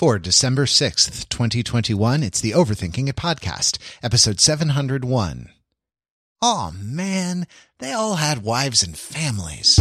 For December 6th, 2021, it's the Overthinking It podcast, episode 701. Aw, man, they all had wives and families.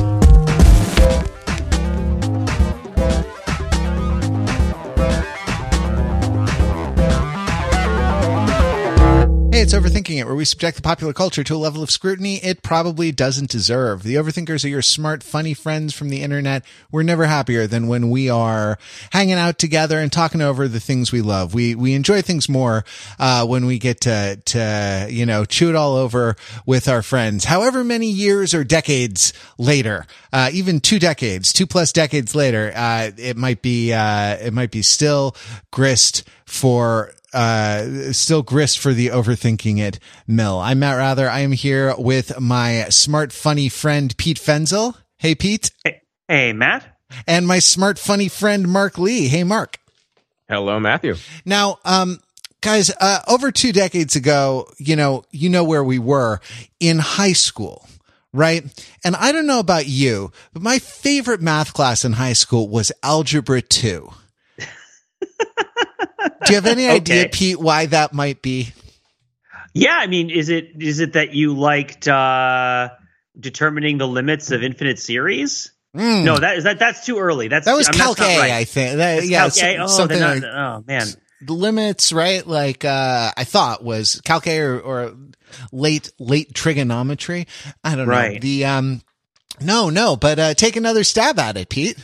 Hey, it's Overthinking It, where we subject the popular culture to a level of scrutiny it probably doesn't deserve. The Overthinkers are your smart, funny friends from the internet. We're never happier than when we are hanging out together and talking over the things we love. We, we enjoy things more, uh, when we get to, to, you know, chew it all over with our friends. However many years or decades later, uh, even two decades, two plus decades later, uh, it might be, uh, it might be still grist for uh, still grist for the overthinking it mill. I'm Matt Wrather. I am here with my smart, funny friend, Pete Fenzel. Hey, Pete. Hey, hey, Matt. And my smart, funny friend, Mark Lee. Hey, Mark. Hello, Matthew. Now, um, guys, uh, over two decades ago, you know, you know where we were in high school. Right. And I don't know about you, but my favorite math class in high school was algebra two. Do you have any idea, Pete, why that might be? Yeah, I mean, is it is it that you liked uh determining the limits of infinite series? Mm. No, that is that that's too early. That's that was I'm- Calc not A, right. I think. That, yeah, Calc so- A? Oh, something they're like oh man. the limits, right? Like uh I thought was Calc A or, or late late trigonometry. I don't know. The um no, no, but uh take another stab at it, Pete.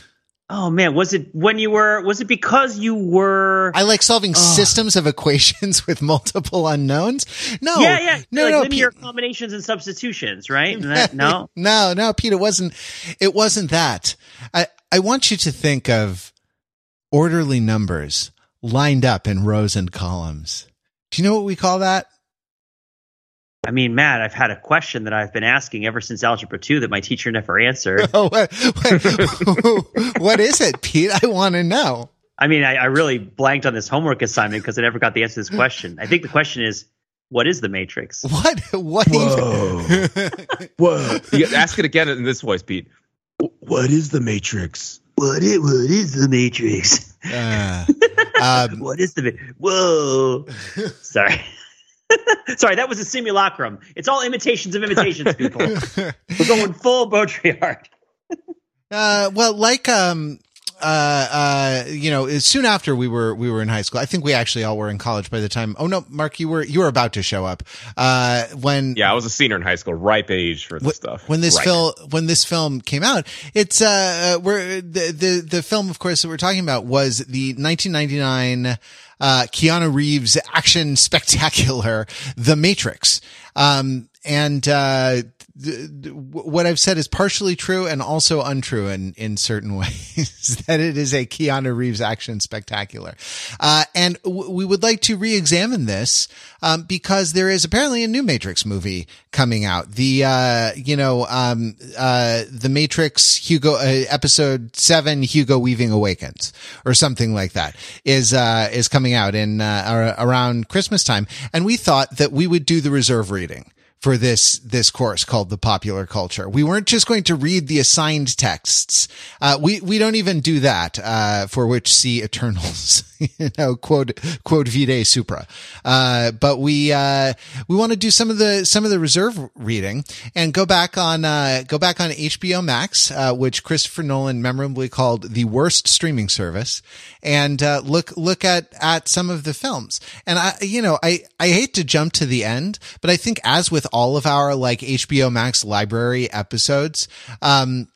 Oh man, was it when you were? Was it because you were? I like solving Ugh. systems of equations with multiple unknowns. No, yeah, yeah. no, like no, linear Pete. combinations and substitutions, right? That, no. no, no, Pete, it wasn't it wasn't that. I I want you to think of orderly numbers lined up in rows and columns. Do you know what we call that? I mean, Matt, I've had a question that I've been asking ever since Algebra two that my teacher never answered. Oh, what, what, what is it, Pete? I want to know. I mean, I, I really blanked on this homework assignment because I never got the answer to this question. I think the question is, what is the matrix? What? What? Whoa. even- Whoa. You ask it again in this voice, Pete. What is the Matrix? What is, what is the matrix? Uh, um, What is the ma- whoa? Sorry, sorry, that was a simulacrum. It's all imitations of imitations, people. We're going full Baudrillard. uh, well, like, um, uh, uh, you know, soon after we were, we were in high school. I think we actually all were in college by the time. Oh no, Mark, you were, you were about to show up. Uh, when, Yeah, I was a senior in high school, ripe age for this Wh- stuff. When this film when this film came out, it's uh uh, we're the the the film of course that we're talking about was the 1999 uh Keanu Reeves action spectacular The Matrix. Um and uh what I've said is partially true and also untrue in, in certain ways that it is a Keanu Reeves action spectacular. Uh, and w- we would like to re-examine this, um, because there is apparently a new Matrix movie coming out. The, uh, you know, um, uh, the Matrix Hugo, uh, episode seven, Hugo Weaving Awakens or something like that is, uh, is coming out in, uh, around Christmas time. And we thought that we would do the reserve reading for this this course called the popular culture. We weren't just going to read the assigned texts. Uh, we we don't even do that. Uh, for which see Eternals, you know, quote quote vide supra. Uh, but we uh, we want to do some of the some of the reserve reading and go back on uh, go back on HBO Max, uh, which Christopher Nolan memorably called the worst streaming service, and uh, look look at at some of the films. And I you know I I hate to jump to the end, but I think as with all of our like HBO Max library episodes, um,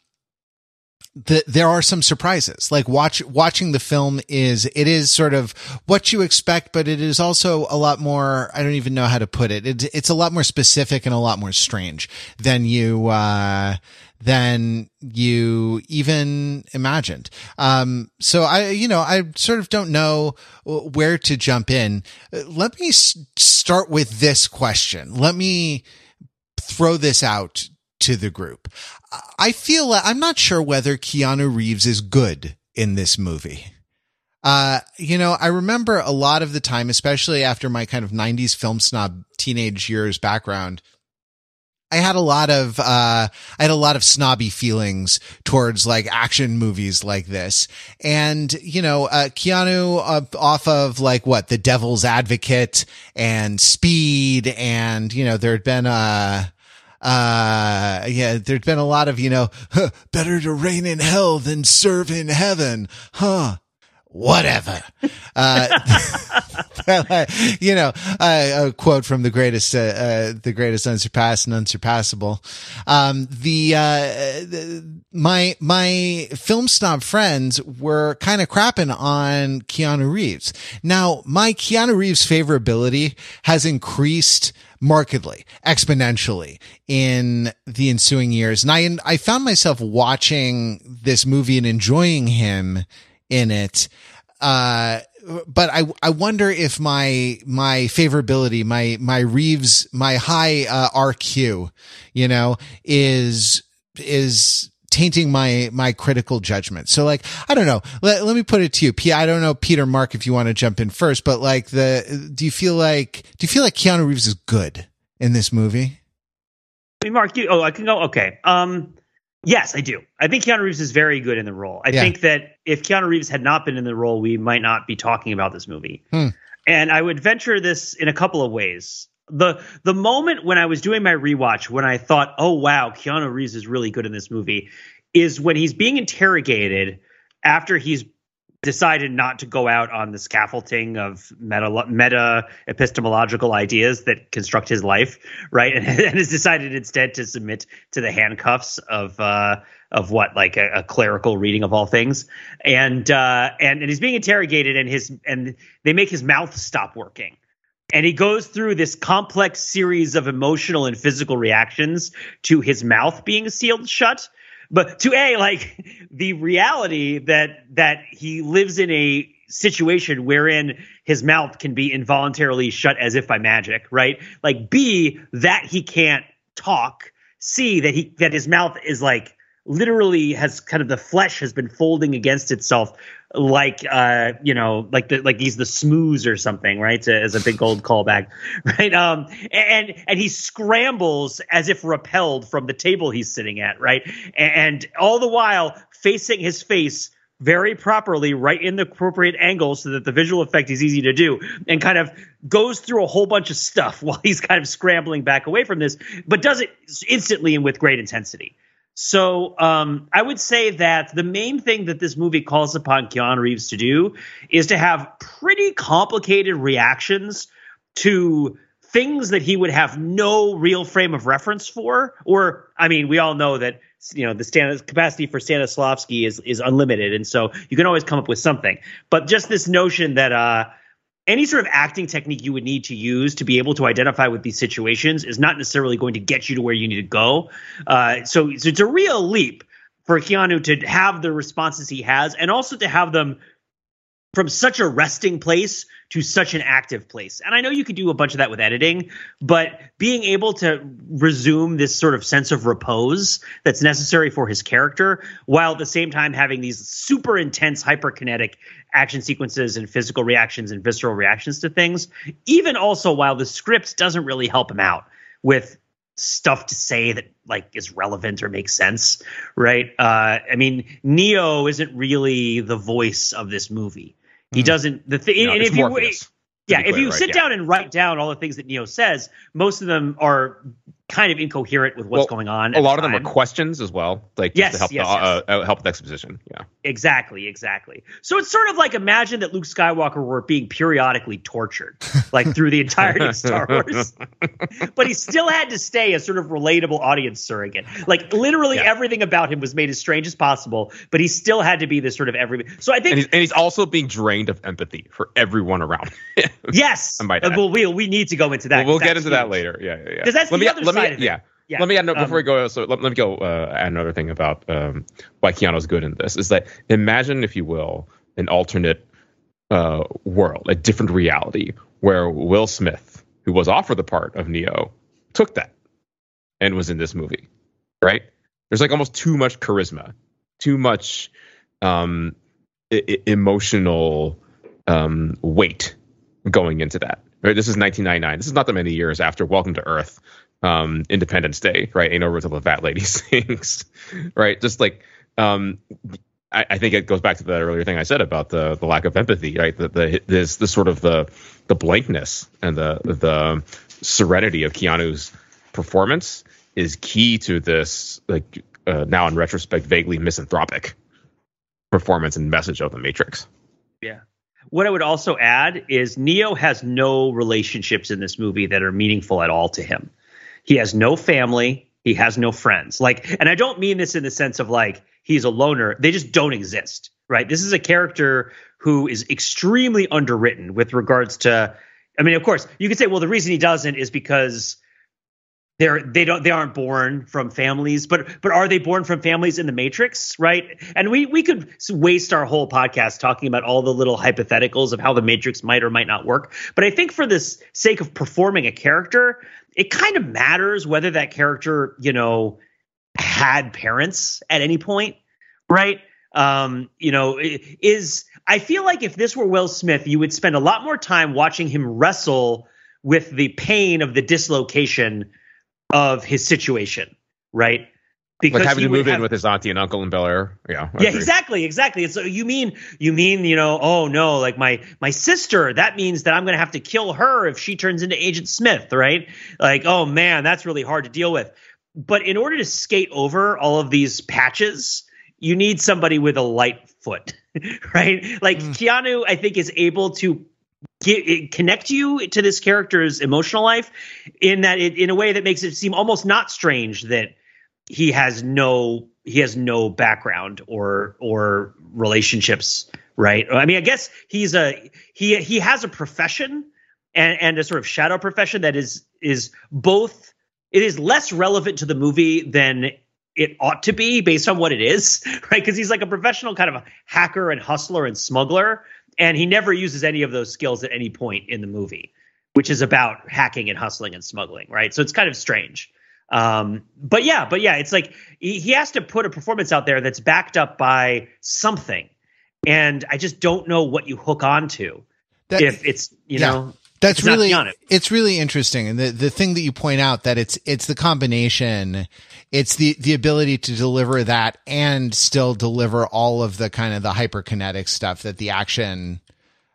the, there are some surprises. Like watch watching the film is it is sort of what you expect, but it is also a lot more. I don't even know how to put it. It it's a lot more specific and a lot more strange than you uh, than you even imagined. Um, so I you know I sort of don't know where to jump in. Let me s- start with this question. Let me throw this out to the group. I feel like I'm not sure whether Keanu Reeves is good in this movie. Uh, you know, I remember a lot of the time, especially after my kind of 90s film snob teenage years background, I had a lot of uh I had a lot of snobby feelings towards like action movies like this. And you know, uh Keanu uh, off of like what, The Devil's Advocate and Speed and you know, there'd been uh uh yeah there'd been a lot of you know huh, better to reign in hell than serve in heaven huh whatever. Uh, you know, uh, a quote from the greatest, uh, uh, the greatest unsurpassed and unsurpassable. Um, the, the, my, my film snob friends were kind of crapping on Keanu Reeves. Now, my Keanu Reeves favorability has increased markedly, exponentially in the ensuing years. And I, I found myself watching this movie and enjoying him in it. Uh, but I, I wonder if my, my favorability, my, my Reeves, my high, uh, RQ, you know, is, is tainting my, my critical judgment. So like, I don't know. Let, let me put it to you. P, I don't know, Peter, Mark, if you want to jump in first, but like the, do you feel like, do you feel like Keanu Reeves is good in this movie? Mark, you, oh, I can go. Okay. Um, Yes, I do. I think Keanu Reeves is very good in the role. I yeah. think that if Keanu Reeves had not been in the role, we might not be talking about this movie. Hmm. And I would venture this in a couple of ways. The the moment when I was doing my rewatch, when I thought, "Oh wow, Keanu Reeves is really good in this movie," is when he's being interrogated after he's decided not to go out on the scaffolding of meta meta epistemological ideas that construct his life, right? And, and has decided instead to submit to the handcuffs of uh, of what like a, a, clerical reading of all things, and uh, and and he's being interrogated, and his and they make his mouth stop working. And he goes through this complex series of emotional and physical reactions to his mouth being sealed shut but to a like the reality that that he lives in a situation wherein his mouth can be involuntarily shut as if by magic, right? Like B that he can't talk, C that he that his mouth is like literally has kind of the flesh has been folding against itself like uh you know like the like he's the smooze or something right? To, as a big gold callback right? Um and and he scrambles as if repelled from the table he's sitting at right? And all the while facing his face very properly right in the appropriate angle so that the visual effect is easy to do and kind of goes through a whole bunch of stuff while he's kind of scrambling back away from this but does it instantly and with great intensity so um, I would say that the main thing that this movie calls upon Keanu Reeves to do is to have pretty complicated reactions to things that he would have no real frame of reference for. Or, I mean, we all know that you know the stand- capacity for Stanislavski is is unlimited, and so you can always come up with something. But just this notion that uh, any sort of acting technique you would need to use to be able to identify with these situations is not necessarily going to get you to where you need to go. Uh, so, so it's a real leap for Keanu to have the responses he has, and also to have them from such a resting place to such an active place. And I know you could do a bunch of that with editing, but being able to resume this sort of sense of repose that's necessary for his character, while at the same time having these super intense hyperkinetic action sequences and physical reactions and visceral reactions to things, even also while the script doesn't really help him out with stuff to say that like is relevant or makes sense, right? Uh, I mean, Neo isn't really the voice of this movie. He mm. doesn't. The thing, no, and if you, yeah, if you right, sit yeah. down and write down all the things that Neo says, most of them are kind of incoherent with what's well, going on. A lot of them are questions as well, like yes, to help yes, the, yes. Uh, uh, help with exposition. Yeah, exactly, exactly. So it's sort of like imagine that Luke Skywalker were being periodically tortured, like through the entirety of Star Wars, but he still had to stay a sort of relatable audience surrogate. Like literally yeah. everything about him was made as strange as possible, but he still had to be this sort of every. So I think, and he's, and he's also being drained of empathy for everyone around. yes, I might. well, we we need to go into that. Well, we'll get into huge. that later. Yeah, yeah, yeah. Because that's let the me, other side me, yeah. Yeah. Let me add before um, we go. So let, let me go uh, add another thing about um, why Keanu's good in this is that imagine, if you will, an alternate uh, world, a different reality where Will Smith, who was offered the part of Neo, took that and was in this movie. Right? There's like almost too much charisma, too much um, I- emotional um, weight going into that. Right? This is 1999. This is not that many years after Welcome to Earth um, Independence Day, right? Ain't no room till the fat lady sings, right? Just like um, I, I, think it goes back to that earlier thing I said about the the lack of empathy, right? The, the this the sort of the the blankness and the the serenity of Keanu's performance is key to this like uh, now in retrospect vaguely misanthropic performance and message of the Matrix. Yeah. What I would also add is Neo has no relationships in this movie that are meaningful at all to him. He has no family. He has no friends. Like, and I don't mean this in the sense of like he's a loner. They just don't exist, right? This is a character who is extremely underwritten with regards to. I mean, of course, you could say, well, the reason he doesn't is because they're they don't they aren't born from families but but are they born from families in the matrix right and we we could waste our whole podcast talking about all the little hypotheticals of how the matrix might or might not work but i think for this sake of performing a character it kind of matters whether that character you know had parents at any point right um you know is i feel like if this were will smith you would spend a lot more time watching him wrestle with the pain of the dislocation of his situation, right? Because like having to move have, in with his auntie and uncle in Bel Air. Yeah. I yeah, agree. exactly, exactly. And so you mean you mean, you know, oh no, like my my sister, that means that I'm gonna have to kill her if she turns into Agent Smith, right? Like, oh man, that's really hard to deal with. But in order to skate over all of these patches, you need somebody with a light foot, right? Like mm. Keanu, I think, is able to get, connect you to this character's emotional life in that it, in a way that makes it seem almost not strange that he has no he has no background or or relationships right i mean i guess he's a he he has a profession and and a sort of shadow profession that is is both it is less relevant to the movie than it ought to be based on what it is right because he's like a professional kind of a hacker and hustler and smuggler and he never uses any of those skills at any point in the movie, which is about hacking and hustling and smuggling, right? So it's kind of strange. Um, but yeah, but yeah, it's like he, he has to put a performance out there that's backed up by something, and I just don't know what you hook onto that, if it's you yeah. know that's really it. it's really interesting and the the thing that you point out that it's it's the combination it's the the ability to deliver that and still deliver all of the kind of the hyperkinetic stuff that the action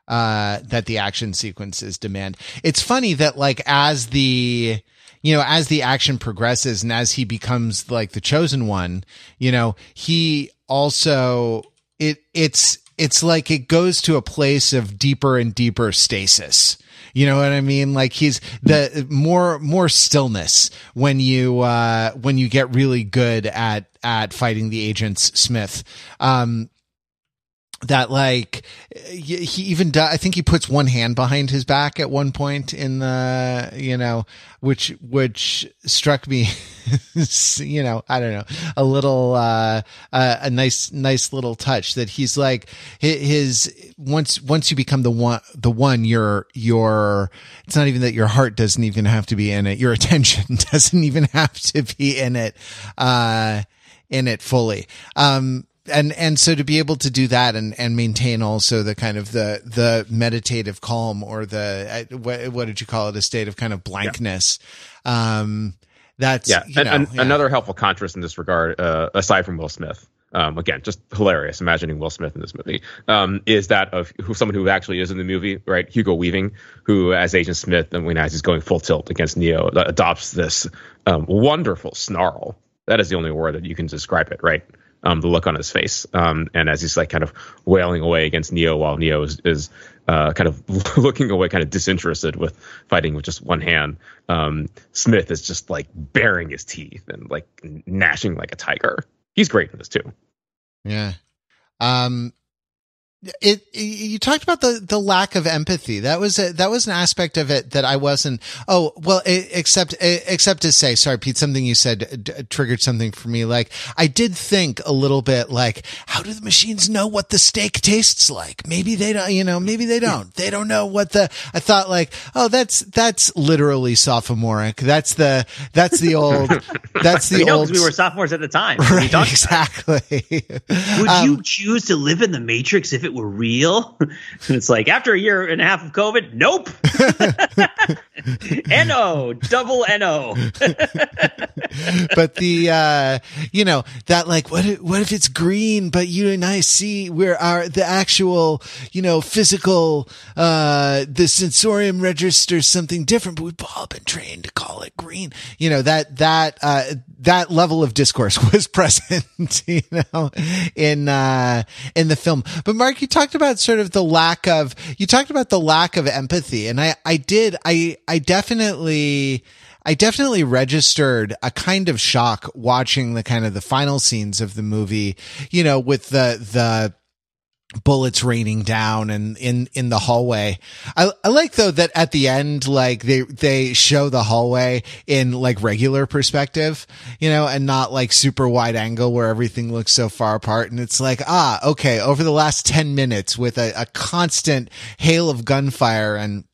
uh that the action sequences demand it's funny that like as the you know as the action progresses and as he becomes like the chosen one you know he also it it's it's like it goes to a place of deeper and deeper stasis you know what I mean? Like he's the more more stillness when you uh when you get really good at at fighting the agents Smith. Um that like he even I think he puts one hand behind his back at one point in the you know which which struck me you know I don't know a little uh, uh, a nice nice little touch that he's like his once once you become the one the one your your it's not even that your heart doesn't even have to be in it your attention doesn't even have to be in it uh in it fully. Um and and so to be able to do that and and maintain also the kind of the the meditative calm or the uh, what, what did you call it a state of kind of blankness yeah. um that's yeah. You know, and, yeah. another helpful contrast in this regard uh, aside from will smith um, again, just hilarious imagining Will Smith in this movie, um, is that of who, someone who actually is in the movie, right? Hugo Weaving, who as Agent Smith, and when as he's going full tilt against Neo, adopts this um, wonderful snarl. That is the only word that you can describe it, right? Um, the look on his face. Um, and as he's like kind of wailing away against Neo while Neo is, is uh, kind of looking away, kind of disinterested with fighting with just one hand, um, Smith is just like baring his teeth and like gnashing like a tiger. He's great in this too. Yeah. Um, it, it, you talked about the the lack of empathy. That was a, that was an aspect of it that I wasn't oh well it, except except to say sorry Pete something you said d- triggered something for me. Like I did think a little bit like how do the machines know what the steak tastes like? Maybe they don't you know maybe they don't. They don't know what the I thought like oh that's that's literally sophomoric. That's the that's the old that's the we old we were sophomores at the time. Right, exactly. Would um, you choose to live in the matrix if it were real? and it's like after a year and a half of COVID, nope. no double no but the uh you know that like what if, what if it's green but you and i see where our the actual you know physical uh the sensorium registers something different but we've all been trained to call it green you know that that uh that level of discourse was present you know in uh in the film but mark you talked about sort of the lack of you talked about the lack of empathy and i i did i i definitely I definitely registered a kind of shock watching the kind of the final scenes of the movie, you know, with the, the, bullets raining down and in in the hallway. I, I like though that at the end like they they show the hallway in like regular perspective you know and not like super wide angle where everything looks so far apart. And it's like ah okay over the last 10 minutes with a, a constant hail of gunfire and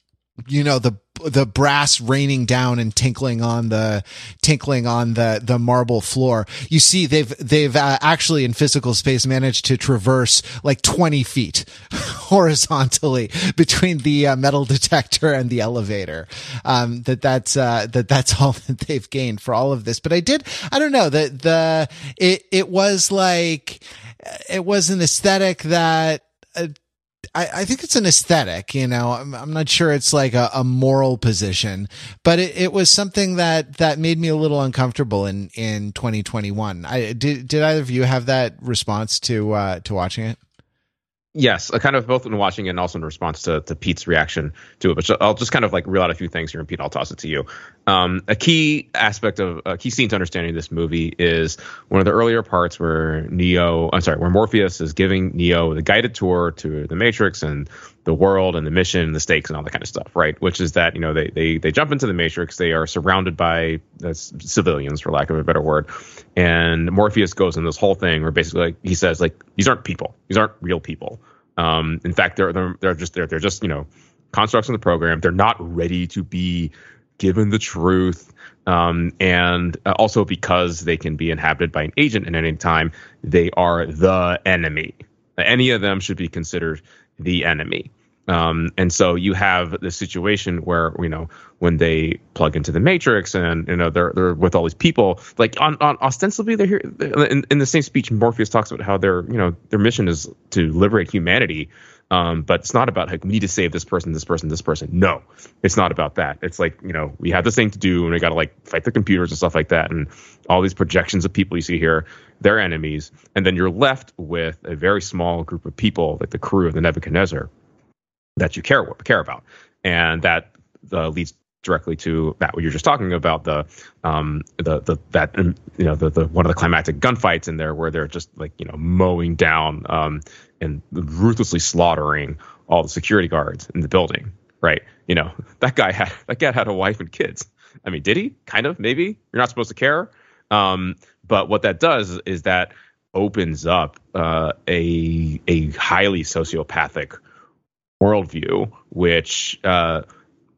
you know the the brass raining down and tinkling on the tinkling on the the marble floor. You see they've they've uh, actually in physical space managed to traverse like 20 feet horizontally between the uh, metal detector and the elevator. Um, that that's uh, that that's all that they've gained for all of this. But i did i don't know the the it it was like it was an aesthetic that uh, I, I, think it's an aesthetic, you know, I'm, I'm not sure it's like a, a moral position, but it, it, was something that, that made me a little uncomfortable in, in 2021. I did, did either of you have that response to, uh, to watching it? Yes, kind of both in watching it and also in response to, to Pete's reaction to it. But I'll just kind of like reel out a few things here, and Pete, I'll toss it to you. Um, a key aspect of a key scene to understanding this movie is one of the earlier parts where Neo, I'm sorry, where Morpheus is giving Neo the guided tour to the Matrix and the world and the mission and the stakes and all that kind of stuff, right? Which is that you know they they they jump into the Matrix, they are surrounded by uh, civilians, for lack of a better word, and Morpheus goes in this whole thing where basically like, he says like these aren't people, these aren't real people. Um, in fact, they're they're they're just they're they're just you know constructs in the program. They're not ready to be given the truth. Um, and uh, also because they can be inhabited by an agent at any time, they are the enemy. Any of them should be considered the enemy. Um, and so you have the situation where you know when they plug into the matrix and you know they're they're with all these people like on, on ostensibly they're here in, in the same speech Morpheus talks about how their you know their mission is to liberate humanity um, but it's not about like we need to save this person, this person, this person. No, it's not about that. It's like you know we have this thing to do, and we got to like fight the computers and stuff like that, and all these projections of people you see here, they're enemies, and then you're left with a very small group of people, like the crew of the Nebuchadnezzar, that you care care about, and that uh, leads directly to that what you're just talking about the um the the that you know the the one of the climactic gunfights in there where they're just like you know mowing down um and ruthlessly slaughtering all the security guards in the building right? You know that guy had that guy had a wife and kids. I mean did he? Kind of maybe. You're not supposed to care. Um but what that does is that opens up uh, a a highly sociopathic worldview, which uh,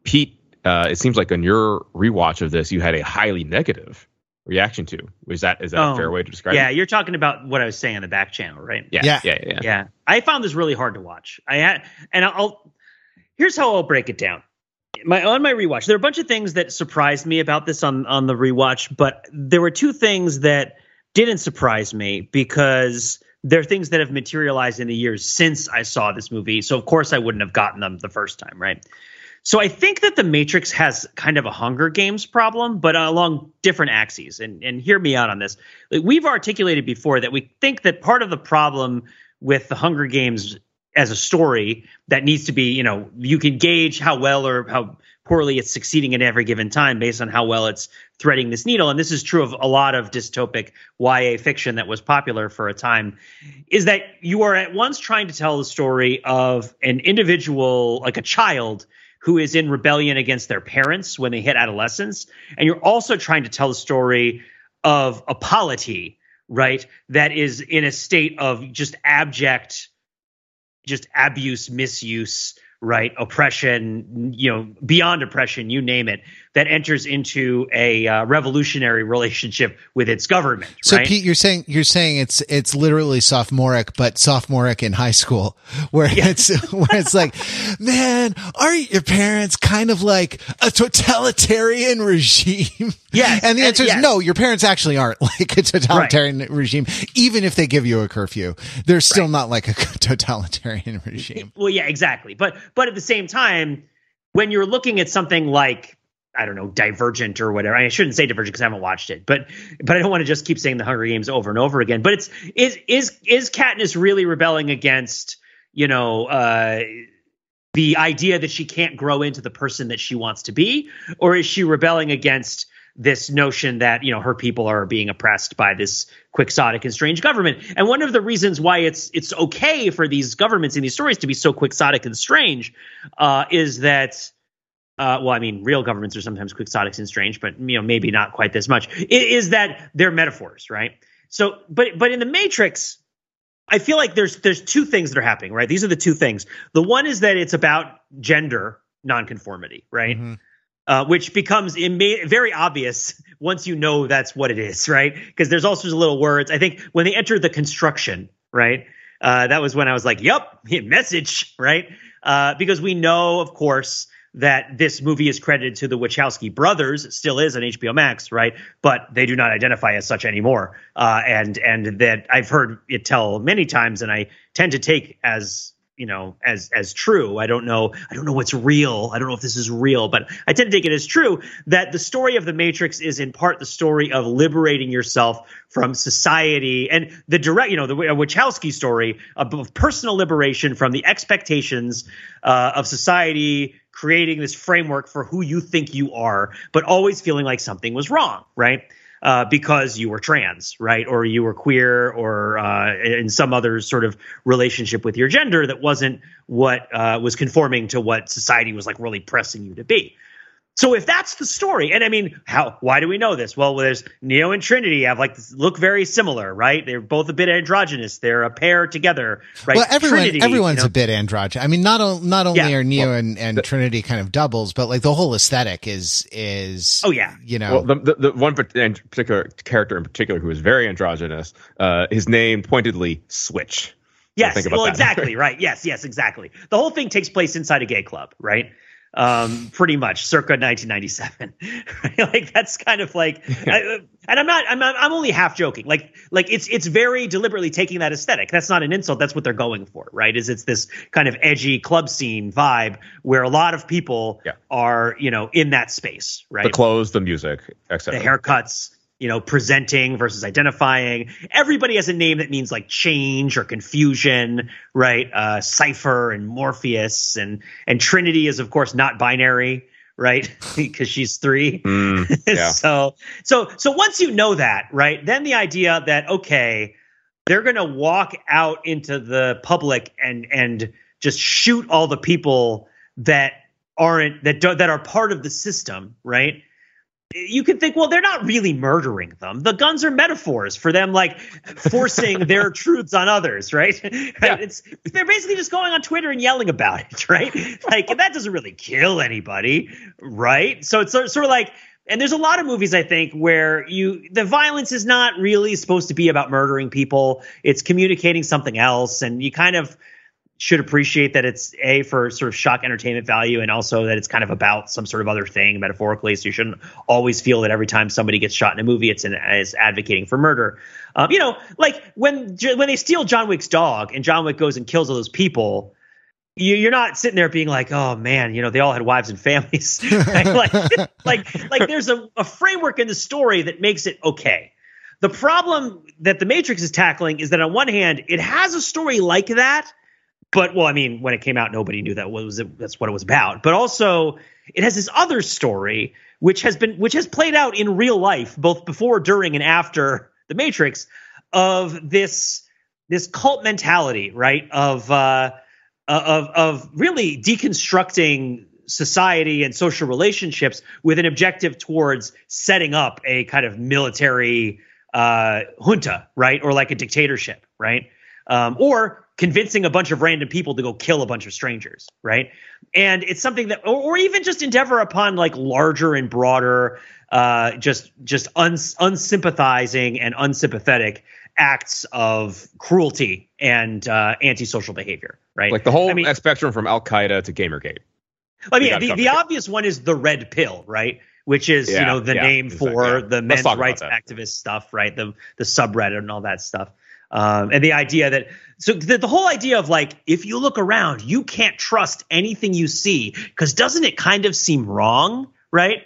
Pete, uh, it seems like on your rewatch of this, you had a highly negative reaction to. Is that is that oh, a fair way to describe yeah, it? Yeah, you're talking about what I was saying on the back channel, right? Yeah, yeah, yeah, yeah. yeah. I found this really hard to watch. I had, and I'll here's how I'll break it down. My on my rewatch, there are a bunch of things that surprised me about this on on the rewatch, but there were two things that didn't surprise me because they're things that have materialized in the years since I saw this movie. So of course I wouldn't have gotten them the first time, right? So I think that the Matrix has kind of a Hunger Games problem, but along different axes. And and hear me out on this. Like we've articulated before that we think that part of the problem with the Hunger Games as a story that needs to be, you know, you can gauge how well or how poorly it's succeeding at every given time based on how well it's threading this needle. And this is true of a lot of dystopic YA fiction that was popular for a time, is that you are at once trying to tell the story of an individual, like a child, who is in rebellion against their parents when they hit adolescence. And you're also trying to tell the story of a polity, right, that is in a state of just abject, just abuse, misuse right? Oppression, you know, beyond oppression, you name it, that enters into a uh, revolutionary relationship with its government. So right? Pete, you're saying you're saying it's it's literally sophomoric, but sophomoric in high school, where yeah. it's where it's like, man, aren't your parents kind of like a totalitarian regime? Yeah, and the answer and, is yes. no. Your parents actually aren't like a totalitarian right. regime, even if they give you a curfew. They're still right. not like a totalitarian regime. Well, yeah, exactly. But but at the same time, when you're looking at something like I don't know, Divergent or whatever. I shouldn't say Divergent because I haven't watched it, but but I don't want to just keep saying the Hunger Games over and over again. But it's is is is Katniss really rebelling against you know uh, the idea that she can't grow into the person that she wants to be, or is she rebelling against this notion that you know her people are being oppressed by this quixotic and strange government? And one of the reasons why it's it's okay for these governments in these stories to be so quixotic and strange uh, is that uh, well, I mean, real governments are sometimes quixotic and strange, but you know, maybe not quite this much. It is that they're metaphors, right? So, but but in the Matrix, I feel like there's there's two things that are happening, right? These are the two things. The one is that it's about gender nonconformity, right? Mm-hmm. Uh, which becomes very obvious once you know that's what it is, right? Because there's all sorts of little words. I think when they enter the construction, right? Uh, that was when I was like, "Yep, message," right? Uh, because we know, of course, that this movie is credited to the Wachowski brothers, it still is on HBO Max, right? But they do not identify as such anymore. Uh, and and that I've heard it tell many times, and I tend to take as you know as as true. I don't know i don't know what's real. I don't know if this is real but i tend to take it as true that the story of the matrix is in part the story of liberating yourself from society and the direct you know the wachowski story of personal liberation from the expectations uh, of society creating this framework for who you think you are but always feeling like something was wrong right uh, because you were trans, right? Or you were queer or uh, in some other sort of relationship with your gender that wasn't what uh, was conforming to what society was like really pressing you to be. So if that's the story, and I mean, how? Why do we know this? Well, there's Neo and Trinity have like look very similar, right? They're both a bit androgynous. They're a pair together, right? Well, everyone, Trinity, everyone's you know? a bit androgynous. I mean, not not only yeah, are Neo well, and, and the, Trinity kind of doubles, but like the whole aesthetic is is. Oh yeah, you know, well, the, the, the one particular character in particular who is very androgynous, uh, his name pointedly Switch. Yes, well, that. exactly, right. Yes, yes, exactly. The whole thing takes place inside a gay club, right? Um, pretty much circa 1997. like that's kind of like, I, and I'm not, I'm, I'm only half joking. Like, like it's, it's very deliberately taking that aesthetic. That's not an insult. That's what they're going for, right? Is it's this kind of edgy club scene vibe where a lot of people yeah. are, you know, in that space, right? The clothes, the music, etc. The haircuts, you know, presenting versus identifying. Everybody has a name that means like change or confusion, right? Uh, Cypher and Morpheus and and Trinity is of course not binary, right? because she's three. Mm, yeah. so so so once you know that, right? Then the idea that okay, they're going to walk out into the public and and just shoot all the people that aren't that do, that are part of the system, right? You could think, well, they're not really murdering them. The guns are metaphors for them, like forcing their truths on others, right? Yeah. It's they're basically just going on Twitter and yelling about it, right? Like that doesn't really kill anybody, right? So it's sort of like, and there's a lot of movies I think where you the violence is not really supposed to be about murdering people. It's communicating something else, and you kind of should appreciate that it's a for sort of shock entertainment value and also that it's kind of about some sort of other thing metaphorically so you shouldn't always feel that every time somebody gets shot in a movie it's an, is advocating for murder um, you know like when when they steal john wick's dog and john wick goes and kills all those people you, are not sitting there being like, oh man, you know, they all had wives and families. like, like, like there's a, a framework in the story that makes it okay. The problem that the Matrix is tackling is that on one hand, it has a story like that, but well, I mean, when it came out, nobody knew that was that's what it was about. But also, it has this other story which has been which has played out in real life, both before, during, and after the Matrix, of this this cult mentality, right? Of uh, of of really deconstructing society and social relationships with an objective towards setting up a kind of military uh, junta, right, or like a dictatorship, right, um, or convincing a bunch of random people to go kill a bunch of strangers, right? And it's something that, or, or even just endeavor upon like larger and broader, uh, just just uns, unsympathizing and unsympathetic acts of cruelty and uh, antisocial behavior, right? Like the whole I mean, spectrum from Al Qaeda to Gamergate. I mean, the, the obvious one is the red pill, right? Which is yeah, you know the yeah, name exactly, for yeah. the men's rights activist stuff, right? The the subreddit and all that stuff. Um, and the idea that so the, the, whole idea of like if you look around you can't trust anything you see because doesn't it kind of seem wrong right?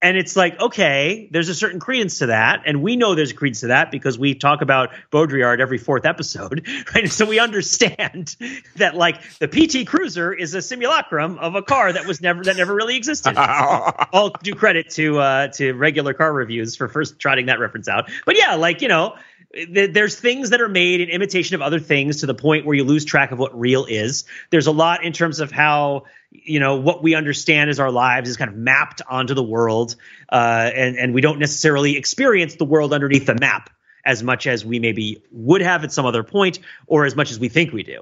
And it's like okay there's a certain credence to that and we know there's a credence to that because we talk about baudrillard every fourth episode right? So we understand that like the pt cruiser is a simulacrum of a car that was never that never really existed. All due credit to uh to regular car reviews for first trotting that reference out. But yeah like you know there's things that are made in imitation of other things to the point where you lose track of what real is. There's a lot in terms of how you know what we understand as our lives is kind of mapped onto the world, uh, and and we don't necessarily experience the world underneath the map as much as we maybe would have at some other point, or as much as we think we do.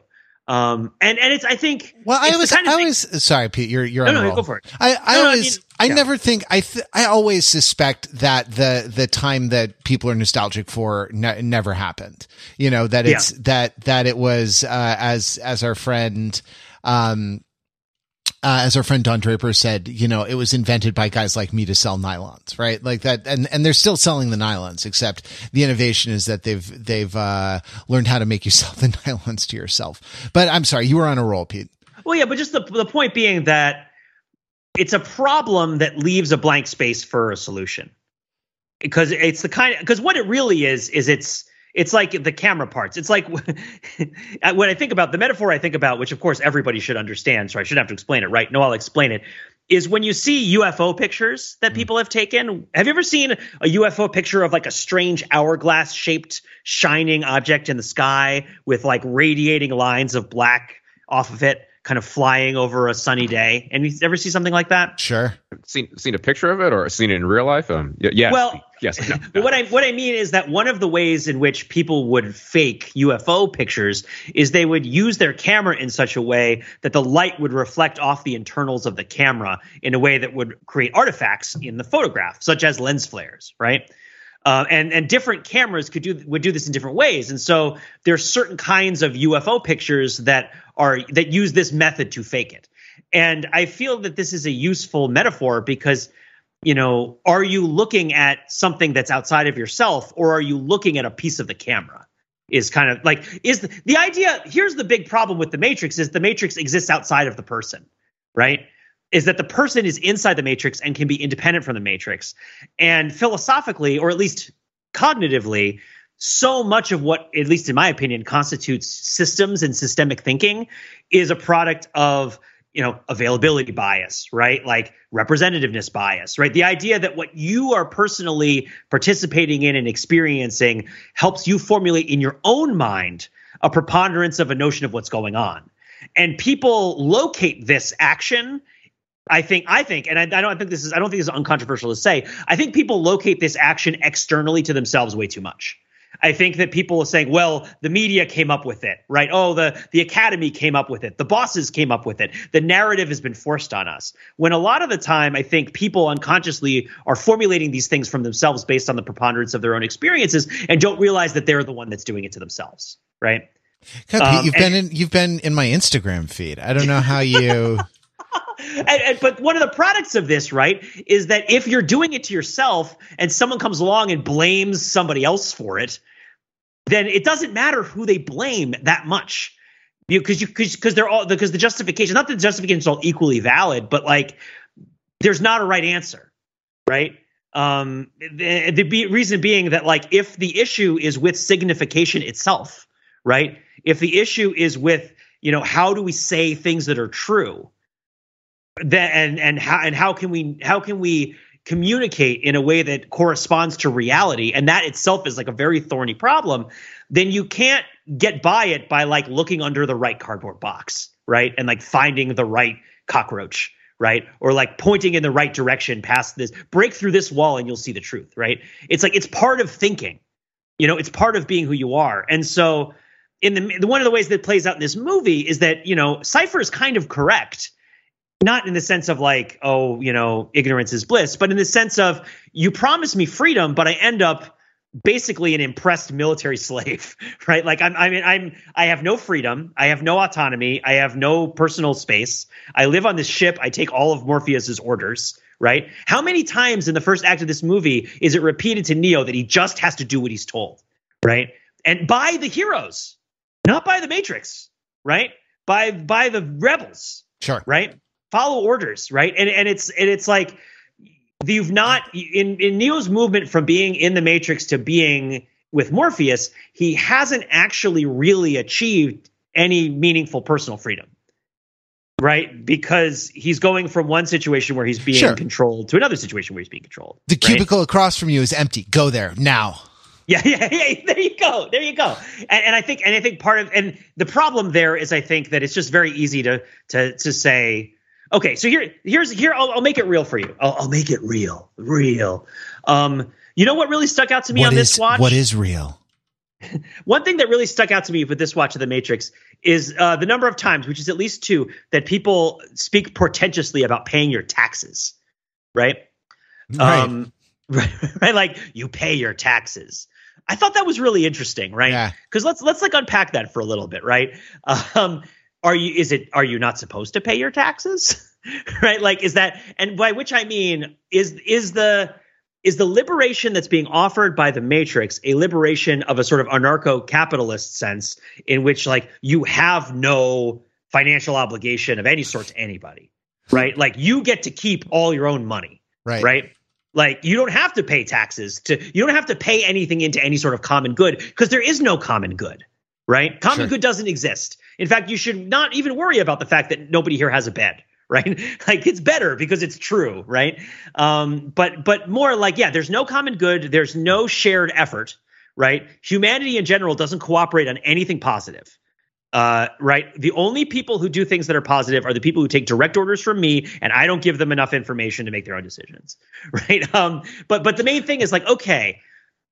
Um, and and it's I think well I was I was sorry Pete you're you're no, no, go for it. I I no, always no, I, mean, I never think I th- I always suspect that the the time that people are nostalgic for ne- never happened. You know that it's yeah. that that it was uh, as as our friend um uh, as our friend Don Draper said, you know, it was invented by guys like me to sell nylons, right? Like that, and and they're still selling the nylons, except the innovation is that they've they've uh, learned how to make you sell the nylons to yourself. But I'm sorry, you were on a roll, Pete. Well, yeah, but just the the point being that it's a problem that leaves a blank space for a solution because it's the kind because what it really is is it's it's like the camera parts. It's like when I think about the metaphor I think about, which of course everybody should understand, so I shouldn't have to explain it, right? No, I'll explain it. Is when you see UFO pictures that mm. people have taken. Have you ever seen a UFO picture of like a strange hourglass shaped shining object in the sky with like radiating lines of black off of it? Kind of flying over a sunny day. And you ever see something like that? Sure. Seen seen a picture of it or seen it in real life? Um, yeah. Well, yes. No, no. what I what I mean is that one of the ways in which people would fake UFO pictures is they would use their camera in such a way that the light would reflect off the internals of the camera in a way that would create artifacts in the photograph, such as lens flares, right? Uh, and and different cameras could do would do this in different ways. And so there's certain kinds of UFO pictures that are that use this method to fake it. And I feel that this is a useful metaphor because you know, are you looking at something that's outside of yourself or are you looking at a piece of the camera? Is kind of like is the, the idea here's the big problem with the matrix is the matrix exists outside of the person, right? is that the person is inside the matrix and can be independent from the matrix. And philosophically, or at least cognitively, so much of what, at least in my opinion, constitutes systems and systemic thinking is a product of you know availability bias right like representativeness bias right the idea that what you are personally participating in and experiencing helps you formulate in your own mind a preponderance of a notion of what's going on and people locate this action I think I think, and I, I, don't think this is I don't think this is uncontroversial to say. I think people locate this action externally to themselves way too much. I think that people are saying, well, the media came up with it, right? Oh, the the academy came up with it. The bosses came up with it. The narrative has been forced on us. When a lot of the time I think people unconsciously are formulating these things from themselves based on the preponderance of their own experiences and don't realize that they're the one that's doing it to themselves, right? God, um, you've been in you've been in my Instagram feed. I don't know how you and, and, but one of the products of this, right, is that if you're doing it to yourself and someone comes along and blames somebody else for it, then it doesn't matter who they blame that much. Because you because they're all because the justification, not that the justification is all equally valid, but like there's not a right answer, right? Um, the, the be, reason being that like if the issue is with signification itself, right? If the issue is with you know how do we say things that are true, that and and how and how can we how can we communicate in a way that corresponds to reality and that itself is like a very thorny problem then you can't get by it by like looking under the right cardboard box right? And like finding the right cockroach right? Or like pointing in the right direction past this break through this wall and you'll see the truth right? It's like it's part of thinking you know it's part of being who you are. And so in the, one of the ways that plays out in this movie is that you know Cypher is kind of correct, not in the sense of like oh you know ignorance is bliss, but in the sense of you promise me freedom, but I end up basically an impressed military slave, right? Like I'm, I mean, I'm, I have no freedom. I have no autonomy. I have no personal space. I live on this ship. I take all of Morpheus's orders, right? How many times in the first act of this movie is it repeated to Neo that he just has to do what he's told, right? And by the heroes, not by the Matrix, right? By by the rebels, sure, right? Follow orders, right? And and it's and it's like you've not in in Neo's movement from being in the Matrix to being with Morpheus, he hasn't actually really achieved any meaningful personal freedom. Right? Because he's going from one situation where he's being sure. controlled to another situation where he's being controlled. The right? cubicle across from you is empty. Go there now. Yeah, yeah, yeah. There you go. There you go. And, and I think, and I think part of, and the problem there is, I think that it's just very easy to to to say, Okay, so here, here's here. I'll, I'll make it real for you. I'll, I'll, make it real, real. Um, you know what really stuck out to me what on is, this watch? What is real? One thing that really stuck out to me with this watch of The Matrix is uh, the number of times, which is at least two, that people speak portentously about paying your taxes. Right. Right. Um, right, right. Like you pay your taxes. I thought that was really interesting, right? Because yeah. let's let's like unpack that for a little bit, right? Um, are you is it are you not supposed to pay your taxes? Right? Like is that and by which i mean is is the is the liberation that's being offered by the matrix a liberation of a sort of anarcho-capitalist sense in which like you have no financial obligation of any sort to anybody? Right? Like you get to keep all your own money. Right. Right? Like you don't have to pay taxes to you don't have to pay anything into any sort of common good because there is no common good right common sure. good doesn't exist in fact, you should not even worry about the fact that nobody here has a bed, right? like it's better because it's true, right? Um, but but more like yeah, there's no common good, there's no shared effort, right? Humanity in general doesn't cooperate on anything positive. Uh, right. The only people who do things that are positive are the people who take direct orders from me, and I don't give them enough information to make their own decisions. Right. Um, but but the main thing is like, okay,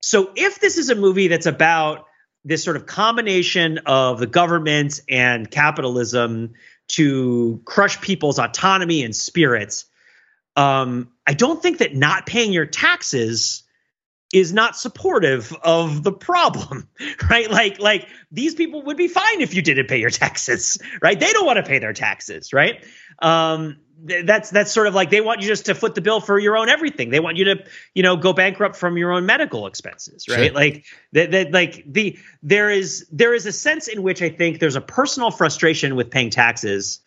so if this is a movie that's about this sort of combination of the government and capitalism to crush people's autonomy and spirits. Um, I don't think that not paying your taxes is not supportive of the problem, right? Like, like these people would be fine if you didn't pay your taxes, right? They don't want to pay their taxes, right? Um, that's that's sort of like they want you just to foot the bill for your own everything. They want you to, you know, go bankrupt from your own medical expenses, right? Sure. Like that, that, like the there is there is a sense in which I think there's a personal frustration with paying taxes,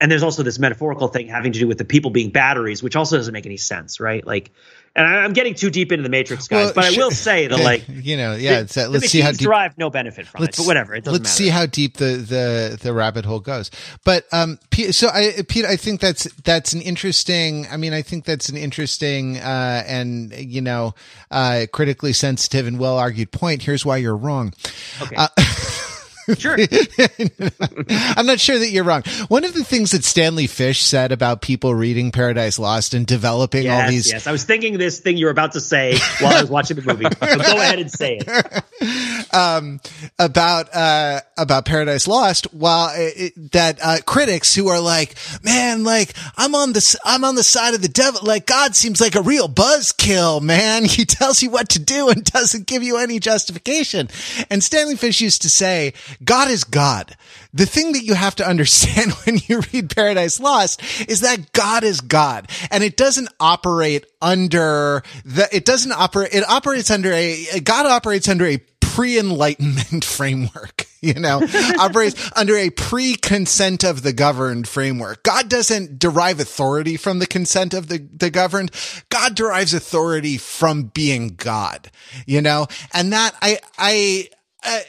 and there's also this metaphorical thing having to do with the people being batteries, which also doesn't make any sense, right? Like and I'm getting too deep into the Matrix, guys. Well, but I will say that, like, you know, yeah, the, uh, let's see how deep. derive no benefit from it, but whatever. It let's matter. see how deep the the the rabbit hole goes. But um, so I, Pete, I think that's that's an interesting. I mean, I think that's an interesting uh, and you know, uh, critically sensitive and well argued point. Here's why you're wrong. Okay. Uh, Sure. I'm not sure that you're wrong. One of the things that Stanley Fish said about people reading Paradise Lost and developing yes, all these. Yes, I was thinking this thing you were about to say while I was watching the movie. So go ahead and say it. Um, about, uh, about Paradise Lost, while it, that, uh, critics who are like, man, like, I'm on the, I'm on the side of the devil. Like, God seems like a real buzzkill, man. He tells you what to do and doesn't give you any justification. And Stanley Fish used to say, God is God. The thing that you have to understand when you read Paradise Lost is that God is God and it doesn't operate under the, it doesn't operate, it operates under a, God operates under a pre-enlightenment framework, you know, operates under a pre-consent of the governed framework. God doesn't derive authority from the consent of the, the governed. God derives authority from being God, you know, and that I, I, uh,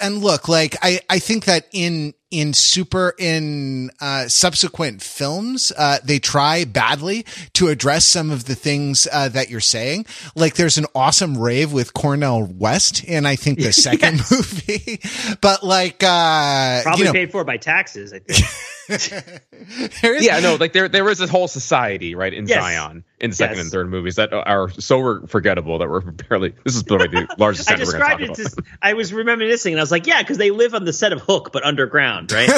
and look, like I, I think that in in super in uh, subsequent films, uh, they try badly to address some of the things uh, that you're saying. Like there's an awesome rave with Cornel West in I think the second movie, but like uh, probably you know, paid for by taxes. I think. yeah, no, like there there is a whole society, right, in yes. Zion in the second yes. and third movies that are so forgettable that we're barely. This is probably the largest. I described it. To, I was reminiscing, and I was like, yeah, because they live on the set of Hook, but underground, right?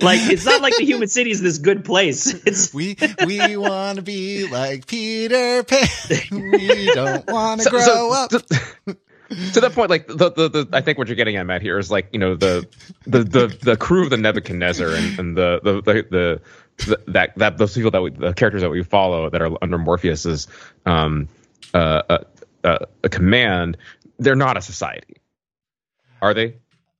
like it's not like the human city is this good place. It's we we want to be like Peter Pan. We don't want to so, grow so, up. So, to that point, like the, the, the I think what you're getting at, Matt, here is like you know the the the, the crew of the Nebuchadnezzar and, and the, the the the, that that those people that we, the characters that we follow that are under Morpheus's um uh, uh, uh a command, they're not a society, are they?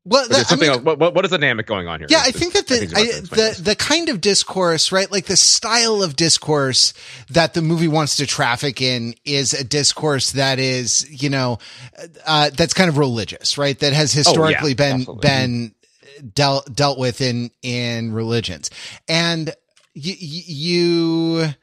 Well, something I mean, else. What, what is the dynamic going on here? Yeah, I think that the I, the the kind of discourse, right, like the style of discourse that the movie wants to traffic in is a discourse that is, you know, uh, that's kind of religious, right? That has historically oh, yeah, been absolutely. been dealt dealt with in in religions, and you you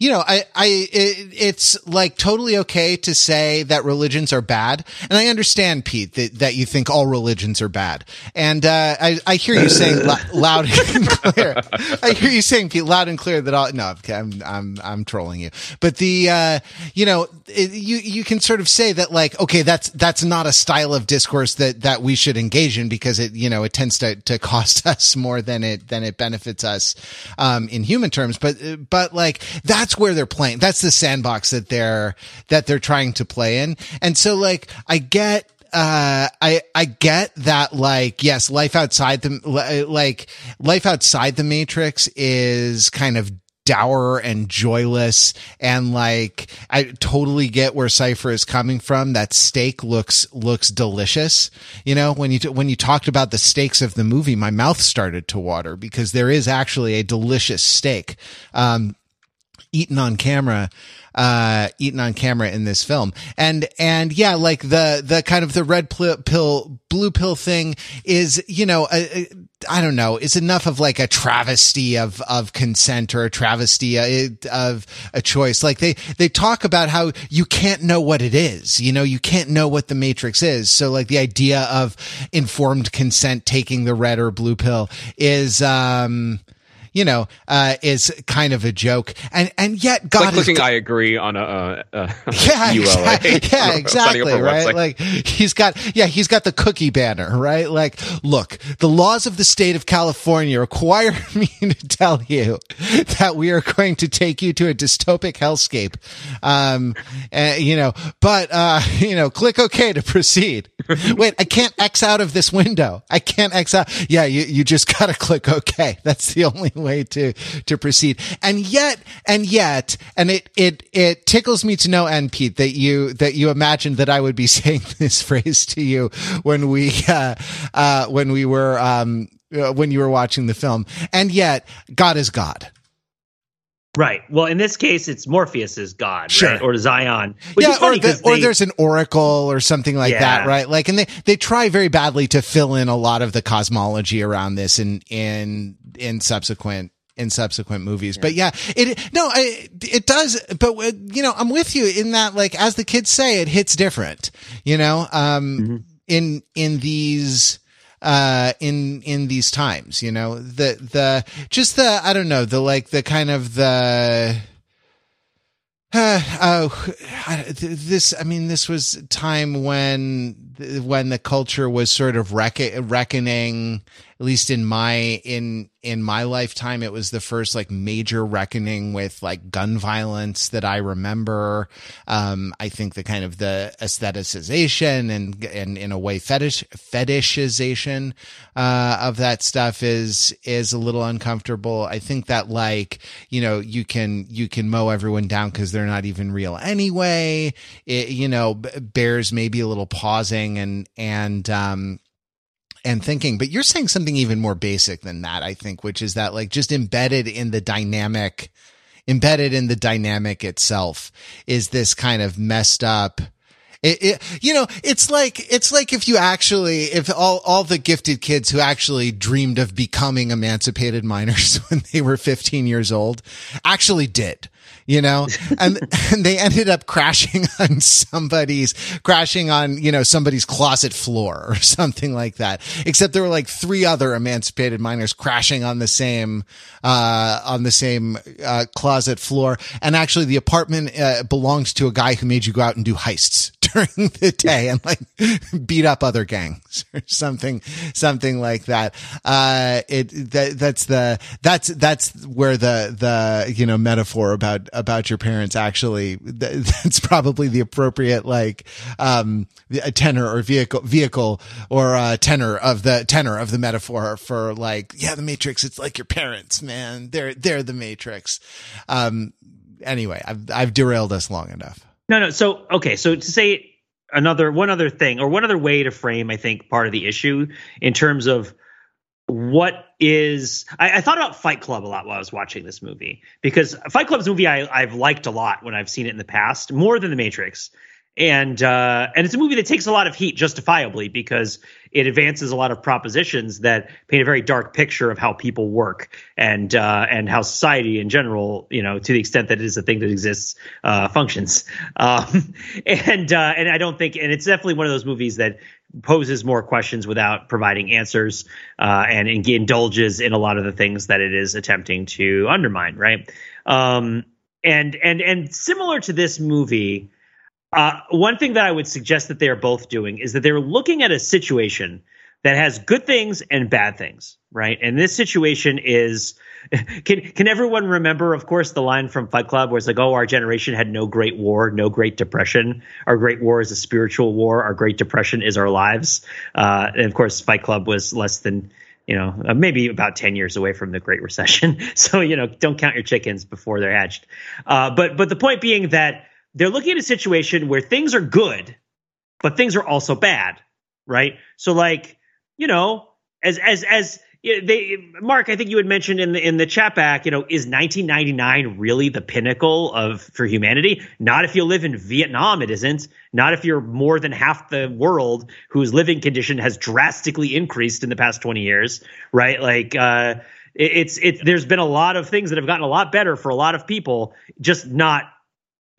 you know, I, I, it, it's like totally okay to say that religions are bad. And I understand, Pete, that, that you think all religions are bad. And, uh, I, I hear you saying loud and clear. I hear you saying, Pete, loud and clear that all, no, I'm, I'm, I'm trolling you. But the, uh, you know, it, you, you can sort of say that like, okay, that's, that's not a style of discourse that, that we should engage in because it, you know, it tends to, to cost us more than it, than it benefits us, um, in human terms. But, but like, that's that's where they're playing. That's the sandbox that they're, that they're trying to play in. And so like, I get, uh, I, I get that like, yes, life outside the, like, life outside the matrix is kind of dour and joyless and like I totally get where Cypher is coming from. That steak looks looks delicious. You know, when you when you talked about the steaks of the movie, my mouth started to water because there is actually a delicious steak. Um, eaten on camera uh eaten on camera in this film. And and yeah like the the kind of the red pill blue pill thing is you know a, a, I don't know is enough of like a travesty of of consent or a travesty uh, of a choice. Like they they talk about how you can't know what it is you know you can't know what the matrix is. So like the idea of informed consent taking the red or blue pill is um you know, uh, is kind of a joke. And, and yet God like clicking is, I agree on a, uh, uh, yeah, EULA. Exactly, yeah, exactly. Right. Like he's got, yeah, he's got the cookie banner, right? Like, look, the laws of the state of California require me to tell you that we are going to take you to a dystopic hellscape. Um, uh, you know, but, uh, you know, click OK to proceed. Wait, I can't X out of this window. I can't X out. Yeah, you, you just gotta click OK. That's the only way to to proceed. And yet, and yet, and it it it tickles me to no end, Pete, that you that you imagined that I would be saying this phrase to you when we uh, uh, when we were um, uh, when you were watching the film. And yet, God is God. Right. Well, in this case, it's Morpheus is God, sure. right? Or Zion. yeah, or, the, they, or, there's an oracle or something like yeah. that, right? Like, and they, they try very badly to fill in a lot of the cosmology around this in, in, in subsequent in subsequent movies. Yeah. But yeah, it no, I, it does. But uh, you know, I'm with you in that. Like as the kids say, it hits different. You know, um, mm-hmm. in in these uh in in these times you know? The the just the i don't know the like the kind of the uh, oh, this, I mean, this was time when, when the culture was sort of reckon, reckoning, at least in my, in, in my lifetime, it was the first like major reckoning with like gun violence that I remember. Um, I think the kind of the aestheticization and, and in a way fetish, fetishization, uh, of that stuff is, is a little uncomfortable. I think that like, you know, you can, you can mow everyone down because they're not even real anyway. It, you know, bears maybe a little pausing and, and, um, and thinking, but you're saying something even more basic than that, I think, which is that like just embedded in the dynamic, embedded in the dynamic itself is this kind of messed up, it, it, you know, it's like, it's like if you actually, if all, all the gifted kids who actually dreamed of becoming emancipated minors when they were 15 years old actually did you know, and, and they ended up crashing on somebody's, crashing on, you know, somebody's closet floor or something like that. Except there were like three other emancipated minors crashing on the same, uh, on the same, uh, closet floor. And actually the apartment, uh, belongs to a guy who made you go out and do heists during the day and like beat up other gangs or something, something like that. Uh, it, that, that's the, that's, that's where the, the, you know, metaphor about, about your parents actually, that's probably the appropriate, like, um, tenor or vehicle, vehicle or, uh, tenor of the tenor of the metaphor for like, yeah, the matrix, it's like your parents, man. They're, they're the matrix. Um, anyway, I've, I've derailed us long enough. No, no. So okay, so to say another one other thing or one other way to frame, I think, part of the issue in terms of what is I, I, thought about Fight Club a lot while I was watching this movie because Fight Club is a movie I, I've liked a lot when I've seen it in the past, more than The Matrix and uh, and it's a movie that takes a lot of heat justifiably because it advances a lot of propositions that paint a very dark picture of how people work and uh, and how society in general, you know, to the extent that it is a thing that exists, uh, functions. Um, and uh, and I don't think, and it's definitely one of those movies that poses more questions without providing answers uh, and, indulges in a lot of the things that it is attempting to undermine, right? Um, and and and similar to this movie uh, one thing that I would suggest that they are both doing is that they're looking at a situation that has good things and bad things, right? And this situation is can can everyone remember, of course, the line from Fight Club where it's like, "Oh, our generation had no great war, no great depression. Our great war is a spiritual war. Our great depression is our lives." Uh, and of course, Fight Club was less than you know uh, maybe about ten years away from the Great Recession. so you know, don't count your chickens before they're hatched. Uh, but but the point being that they're looking at a situation where things are good, but things are also bad, right? So like, you know, as as as they Mark, I think you had mentioned in the in the chat back, you know, is 1999 really the pinnacle of for humanity? Not if you live in Vietnam, it isn't. Not if you're more than half the world whose living condition has drastically increased in the past 20 years, right? Like uh it's it's there's been a lot of things that have gotten a lot better for a lot of people, just not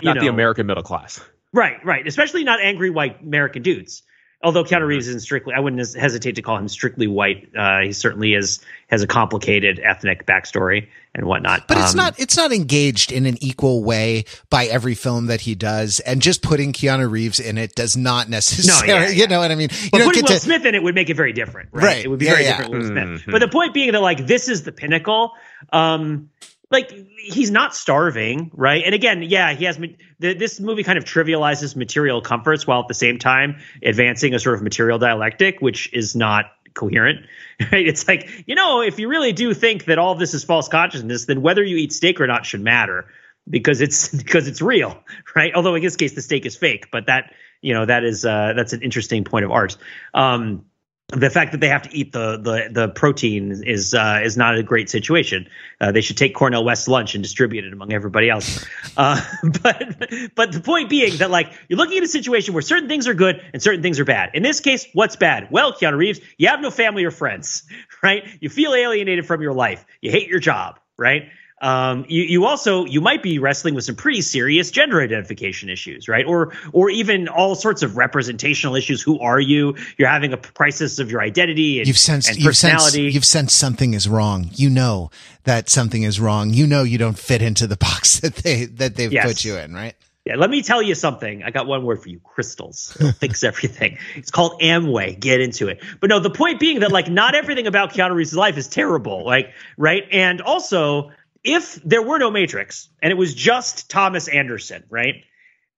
not know, the American middle class. Right, right. Especially not angry white American dudes. Although Keanu Reeves isn't strictly, I wouldn't hesitate to call him strictly white. Uh, he certainly is has a complicated ethnic backstory and whatnot. But it's um, not it's not engaged in an equal way by every film that he does, and just putting Keanu Reeves in it does not necessarily. No, yeah, yeah. You know what I mean? You but putting Will to, Smith in it would make it very different, right? right. It would be yeah, very different. Will Smith. Mm-hmm. But the point being that like this is the pinnacle. Um, like he's not starving, right? And again, yeah, he has this movie kind of trivializes material comforts while at the same time advancing a sort of material dialectic, which is not coherent. Right? It's like you know, if you really do think that all this is false consciousness, then whether you eat steak or not should matter because it's because it's real, right? Although in this case the steak is fake, but that you know that is uh, that's an interesting point of art. Um, the fact that they have to eat the the the protein is uh, is not a great situation. Uh, they should take Cornel West's lunch and distribute it among everybody else. Uh, but but the point being that like you're looking at a situation where certain things are good and certain things are bad. In this case, what's bad? Well, Keanu Reeves, you have no family or friends, right? You feel alienated from your life. You hate your job, right? Um, you, you also you might be wrestling with some pretty serious gender identification issues, right? Or or even all sorts of representational issues. Who are you? You're having a crisis of your identity and, you've sensed, you've. Sensed, you've sensed something is wrong. You know that something is wrong. You know you don't fit into the box that they that they've yes. put you in, right? Yeah, let me tell you something. I got one word for you: crystals. It'll fix everything. It's called Amway. Get into it. But no, the point being that like not everything about Keanu Reeves' life is terrible. Like right, and also if there were no Matrix and it was just Thomas Anderson, right?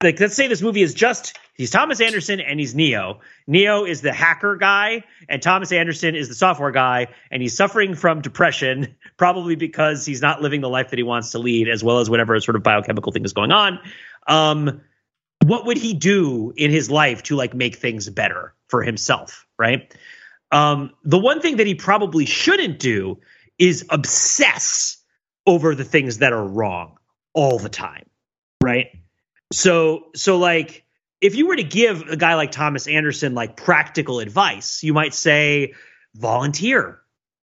Like, let's say this movie is just he's Thomas Anderson and he's Neo. Neo is the hacker guy, and Thomas Anderson is the software guy, and he's suffering from depression, probably because he's not living the life that he wants to lead, as well as whatever sort of biochemical thing is going on. Um, what would he do in his life to like make things better for himself, right? Um, the one thing that he probably shouldn't do is obsess over the things that are wrong all the time, right? So so like if you were to give a guy like Thomas Anderson like practical advice, you might say volunteer.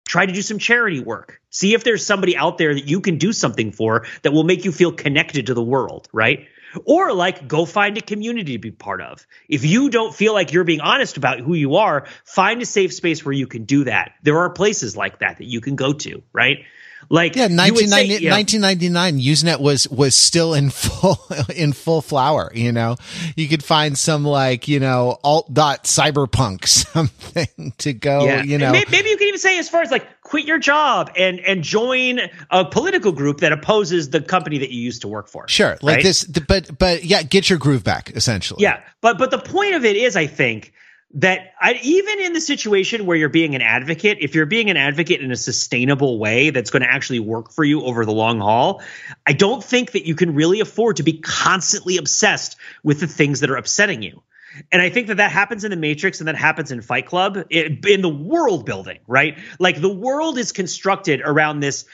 try to do some charity work. See if there's somebody out there that you can do something for that will make you feel connected to the world, right? Or like go find a community to be part of. If you don't feel like you're being honest about who you are, find a safe space where you can do that. There are places like that that you can go to, right? Like yeah, 1990, say, 1999 Usenet was was still in full in full flower. You know, you could find some like you know alt dot cyberpunk something to go. Yeah. You know, maybe, maybe, you can even say as far as like quit your job and and join a political group that opposes the company that you used to work for. Sure, like right? this, but but yeah, get your groove back essentially. Yeah, but but the point of it is, I think that I, even in the situation where you're being an advocate, if you're being an advocate in a sustainable way that's going to actually work for you over the long haul, I don't think that you can really afford to be constantly obsessed with the things that are upsetting you. And I think that that happens in the Matrix and that happens in Fight Club in the world building, right? Like the world is constructed around this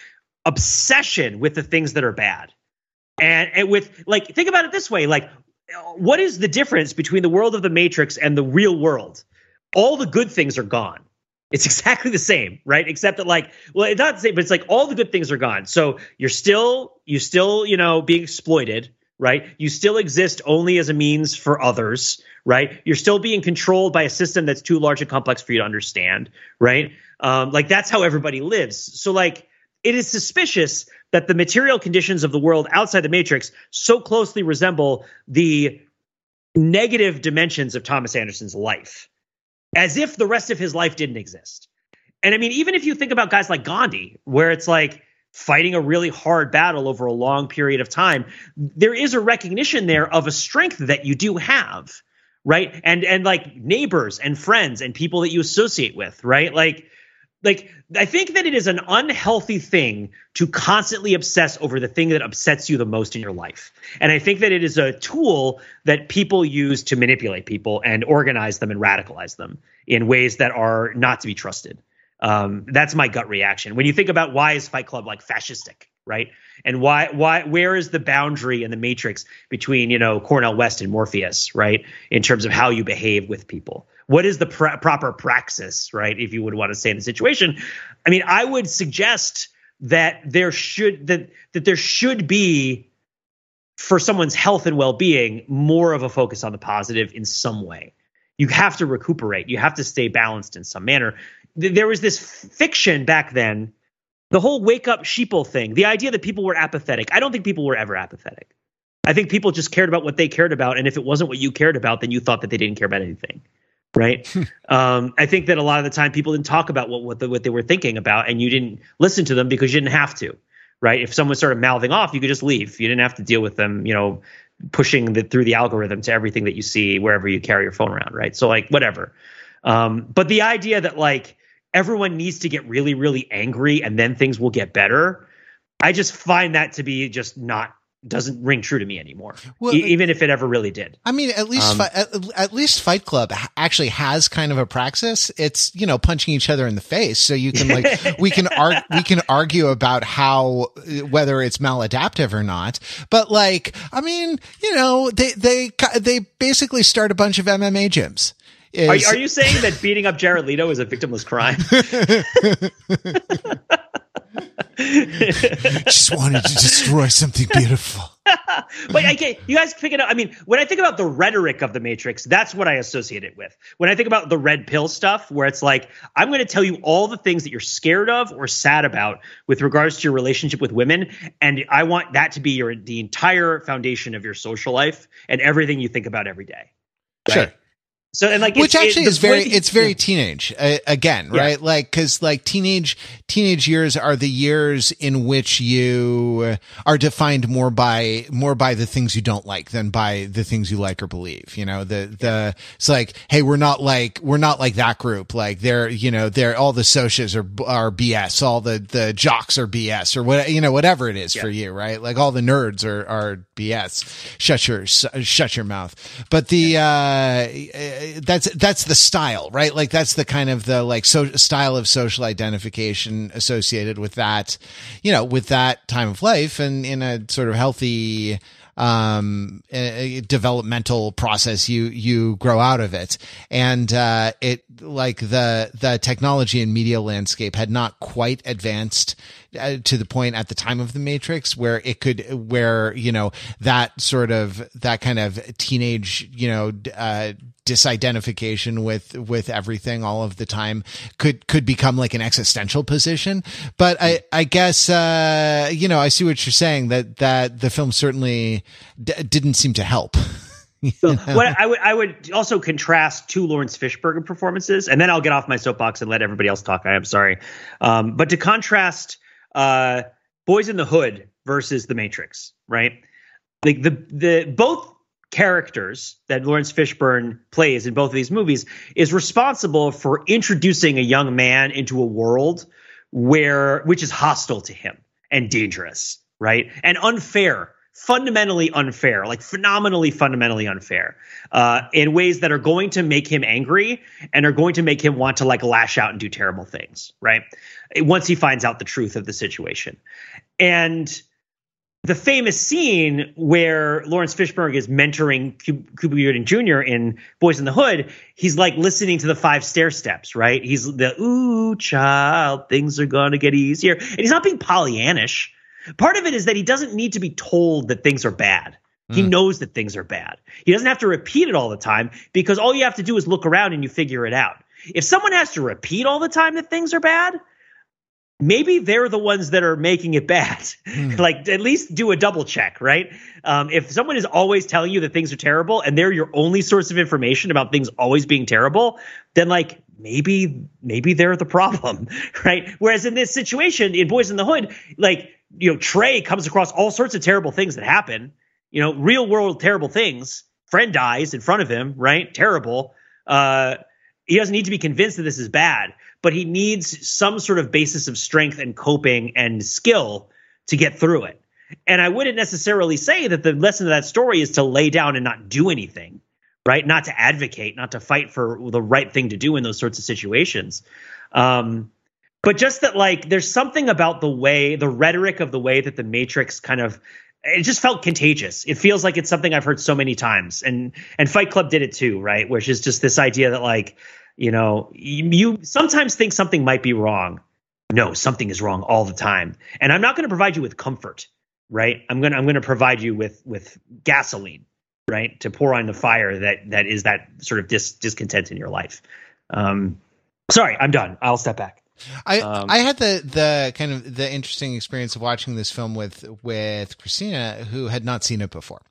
obsession with the things that are bad. And, and with like, think about it this way like, what is the difference between the world of the Matrix and the real world? All the good things are gone. It's exactly the same, right? Except that, like, well, it's not the same, but it's like all the good things are gone. So you're still, you still, you know, being exploited, right? You still exist only as a means for others, right? You're still being controlled by a system that's too large and complex for you to understand, right? Um, like that's how everybody lives. So, like, it is suspicious that the material conditions of the world outside the matrix so closely resemble the negative dimensions of Thomas Anderson's life, as if the rest of his life didn't exist. And I mean, even if you think about guys like Gandhi, where it's like fighting a really hard battle over a long period of time, there is a recognition there of a strength that you do have, right? And and like neighbors and friends and people that you associate with, right? Like like I think that it is an unhealthy thing to constantly obsess over the thing that upsets you the most in your life. And I think that it is a tool that people use to manipulate people and organize them and radicalize them in ways that are not to be trusted. Um, that's my gut reaction. When you think about why is Fight Club like fascistic, right? And why why where is the boundary in the matrix between, you know, Cornel West and Morpheus, right? In terms of how you behave with people what is the pr- proper praxis, right? If you would want to say in the situation, I mean, I would suggest that there should that that there should be for someone's health and well-being more of a focus on the positive in some way. You have to recuperate. You have to stay balanced in some manner. There was this fiction back then, the whole wake up sheeple thing, the idea that people were apathetic. I don't think people were ever apathetic. I think people just cared about what they cared about, and if it wasn't what you cared about, then you thought that they didn't care about anything right? um, I think that a lot of the time people didn't talk about what what, the, what they were thinking about, and you didn't listen to them because you didn't have to, right? If someone started mouthing off, you could just leave. You didn't have to deal with them, you know, pushing the, through the algorithm to everything that you see wherever you carry your phone around, right? So like whatever. Um, but the idea that like everyone needs to get really really angry and then things will get better, I just find that to be just not doesn't ring true to me anymore, well, e- even if it ever really did. I mean, at least um, fi- at, at, least Fight Club actually has kind of a praxis. It's you know punching each other in the face, so you can like we can ar- we can argue about how whether it's maladaptive or not. But like, I mean, you know, they they they basically start a bunch of MMA gyms. Is, are, are you saying that beating up Jared Leto is a victimless crime? Just wanted to destroy something beautiful. but I get you guys pick it up. I mean, when I think about the rhetoric of the Matrix, that's what I associate it with. When I think about the red pill stuff, where it's like, I'm going to tell you all the things that you're scared of or sad about with regards to your relationship with women, and I want that to be your the entire foundation of your social life and everything you think about every day. Right? Sure. So and like which actually it, is very it's very yeah. teenage uh, again, yeah. right? Like because like teenage teenage years are the years in which you are defined more by more by the things you don't like than by the things you like or believe. You know the the it's like hey we're not like we're not like that group like they're you know they're all the socias are are BS all the the jocks are BS or what you know whatever it is for you right like all the nerds are are BS. Shut your shut your mouth. But the uh that's that's the style, right? Like that's the kind of the like so style of social identification associated with that, you know, with that time of life and in a sort of healthy um developmental process you you grow out of it and uh it like the the technology and media landscape had not quite advanced uh, to the point at the time of the Matrix where it could where you know that sort of that kind of teenage you know uh, disidentification with with everything all of the time could could become like an existential position. But i i guess uh you know i see what you're saying that that the film certainly d- didn't seem to help so what I would I would also contrast two Laurence Fishburne performances, and then I'll get off my soapbox and let everybody else talk. I am sorry, um, but to contrast uh, Boys in the Hood versus The Matrix, right? Like the the both characters that Laurence Fishburne plays in both of these movies is responsible for introducing a young man into a world where which is hostile to him and dangerous, right? And unfair fundamentally unfair, like phenomenally fundamentally unfair, uh, in ways that are going to make him angry and are going to make him want to like lash out and do terrible things, right? Once he finds out the truth of the situation. And the famous scene where Laurence Fishburne is mentoring Cuba Gooding Jr. in Boys in the Hood, he's like listening to the Five Stairsteps, right? He's the ooh child, things are gonna get easier, and he's not being Pollyannish Part of it is that he doesn't need to be told that things are bad. He mm. knows that things are bad. He doesn't have to repeat it all the time because all you have to do is look around and you figure it out. If someone has to repeat all the time that things are bad, maybe they're the ones that are making it bad. Mm. like at least do a double check, right? Um, if someone is always telling you that things are terrible and they're your only source of information about things always being terrible, then like maybe maybe they're the problem, right? Whereas in this situation in Boys in the Hood, like you know, Trey comes across all sorts of terrible things that happen, you know, real world terrible things. Friend dies in front of him, right? Terrible. Uh, he doesn't need to be convinced that this is bad, but he needs some sort of basis of strength and coping and skill to get through it. And I wouldn't necessarily say that the lesson of that story is to lay down and not do anything, right? Not to advocate, not to fight for the right thing to do in those sorts of situations. Um, but just that like there's something about the way the rhetoric of the way that the matrix kind of it just felt contagious. It feels like it's something i've heard so many times. And and fight club did it too right? Which is just this idea that like you know you, you sometimes think something might be wrong. No something is wrong all the time. And i'm not going to provide you with comfort right? I'm going to i'm going to provide you with with gasoline right? To pour on the fire that that is that sort of dis, discontent in your life. Um sorry i'm done. I'll step back I um, I had the the kind of the interesting experience of watching this film with with Christina, who had not seen it before,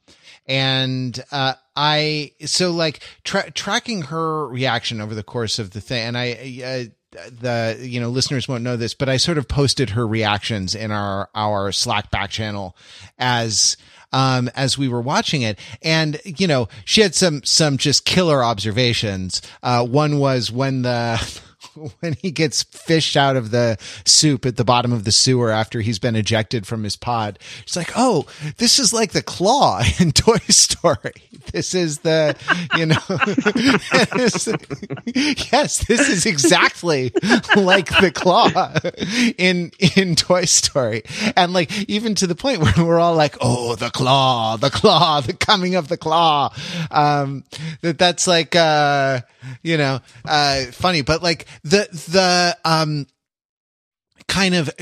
and uh, I so like tra- tracking her reaction over the course of the thing, and I. Uh, the you know listeners won't know this but i sort of posted her reactions in our our slack back channel as um, as we were watching it. And, you know, she had some, some just killer observations. Uh, one was when the, when he gets fished out of the soup at the bottom of the sewer after he's been ejected from his pod. It's like, oh, this is like the claw in Toy Story. This is the, you know, yes, this is exactly like the claw in in Toy Story, and like even to the point where we're all like, oh, the claw, the claw, the coming of the claw. Um, that that's like, uh, you know, uh, funny, but like the the um kind of uh,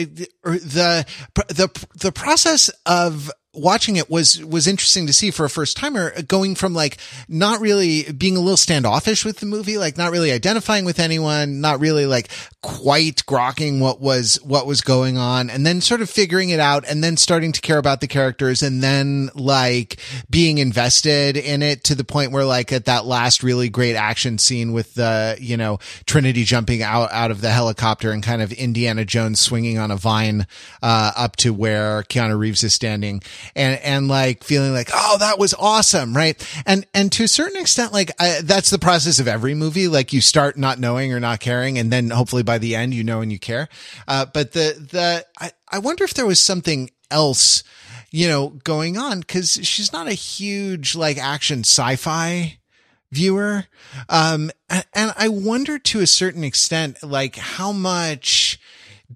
the the the process of watching it was was interesting to see for a first timer going from like not really being a little standoffish with the movie like not really identifying with anyone not really like quite grokking what was what was going on and then sort of figuring it out and then starting to care about the characters and then like being invested in it to the point where like at that last really great action scene with the you know Trinity jumping out out of the helicopter and kind of Indiana Jones swinging on a vine uh up to where Keanu Reeves is standing and and like feeling like oh that was awesome right? And and to a certain extent like I, that's the process of every movie. Like you start not knowing or not caring and then hopefully by the end you know and you care. Uh, but the the I, I wonder if there was something else you know going on because she's not a huge like action sci-fi viewer. Um and, and I wonder to a certain extent like how much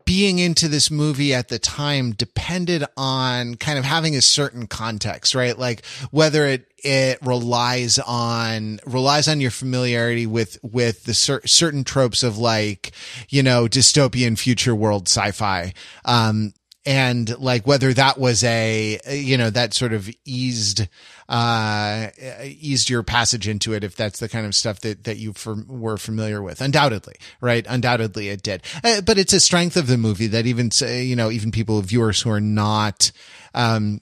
being into this movie at the time depended on kind of having a certain context, right? Like whether it it relies on relies on your familiarity with with the cer- certain tropes of like you know dystopian future world sci-fi um and like whether that was a you know that sort of eased uh eased your passage into it if that's the kind of stuff that that you for, were familiar with. Undoubtedly right? Undoubtedly it did. Uh, but it's a strength of the movie that even say, you know even people viewers who are not um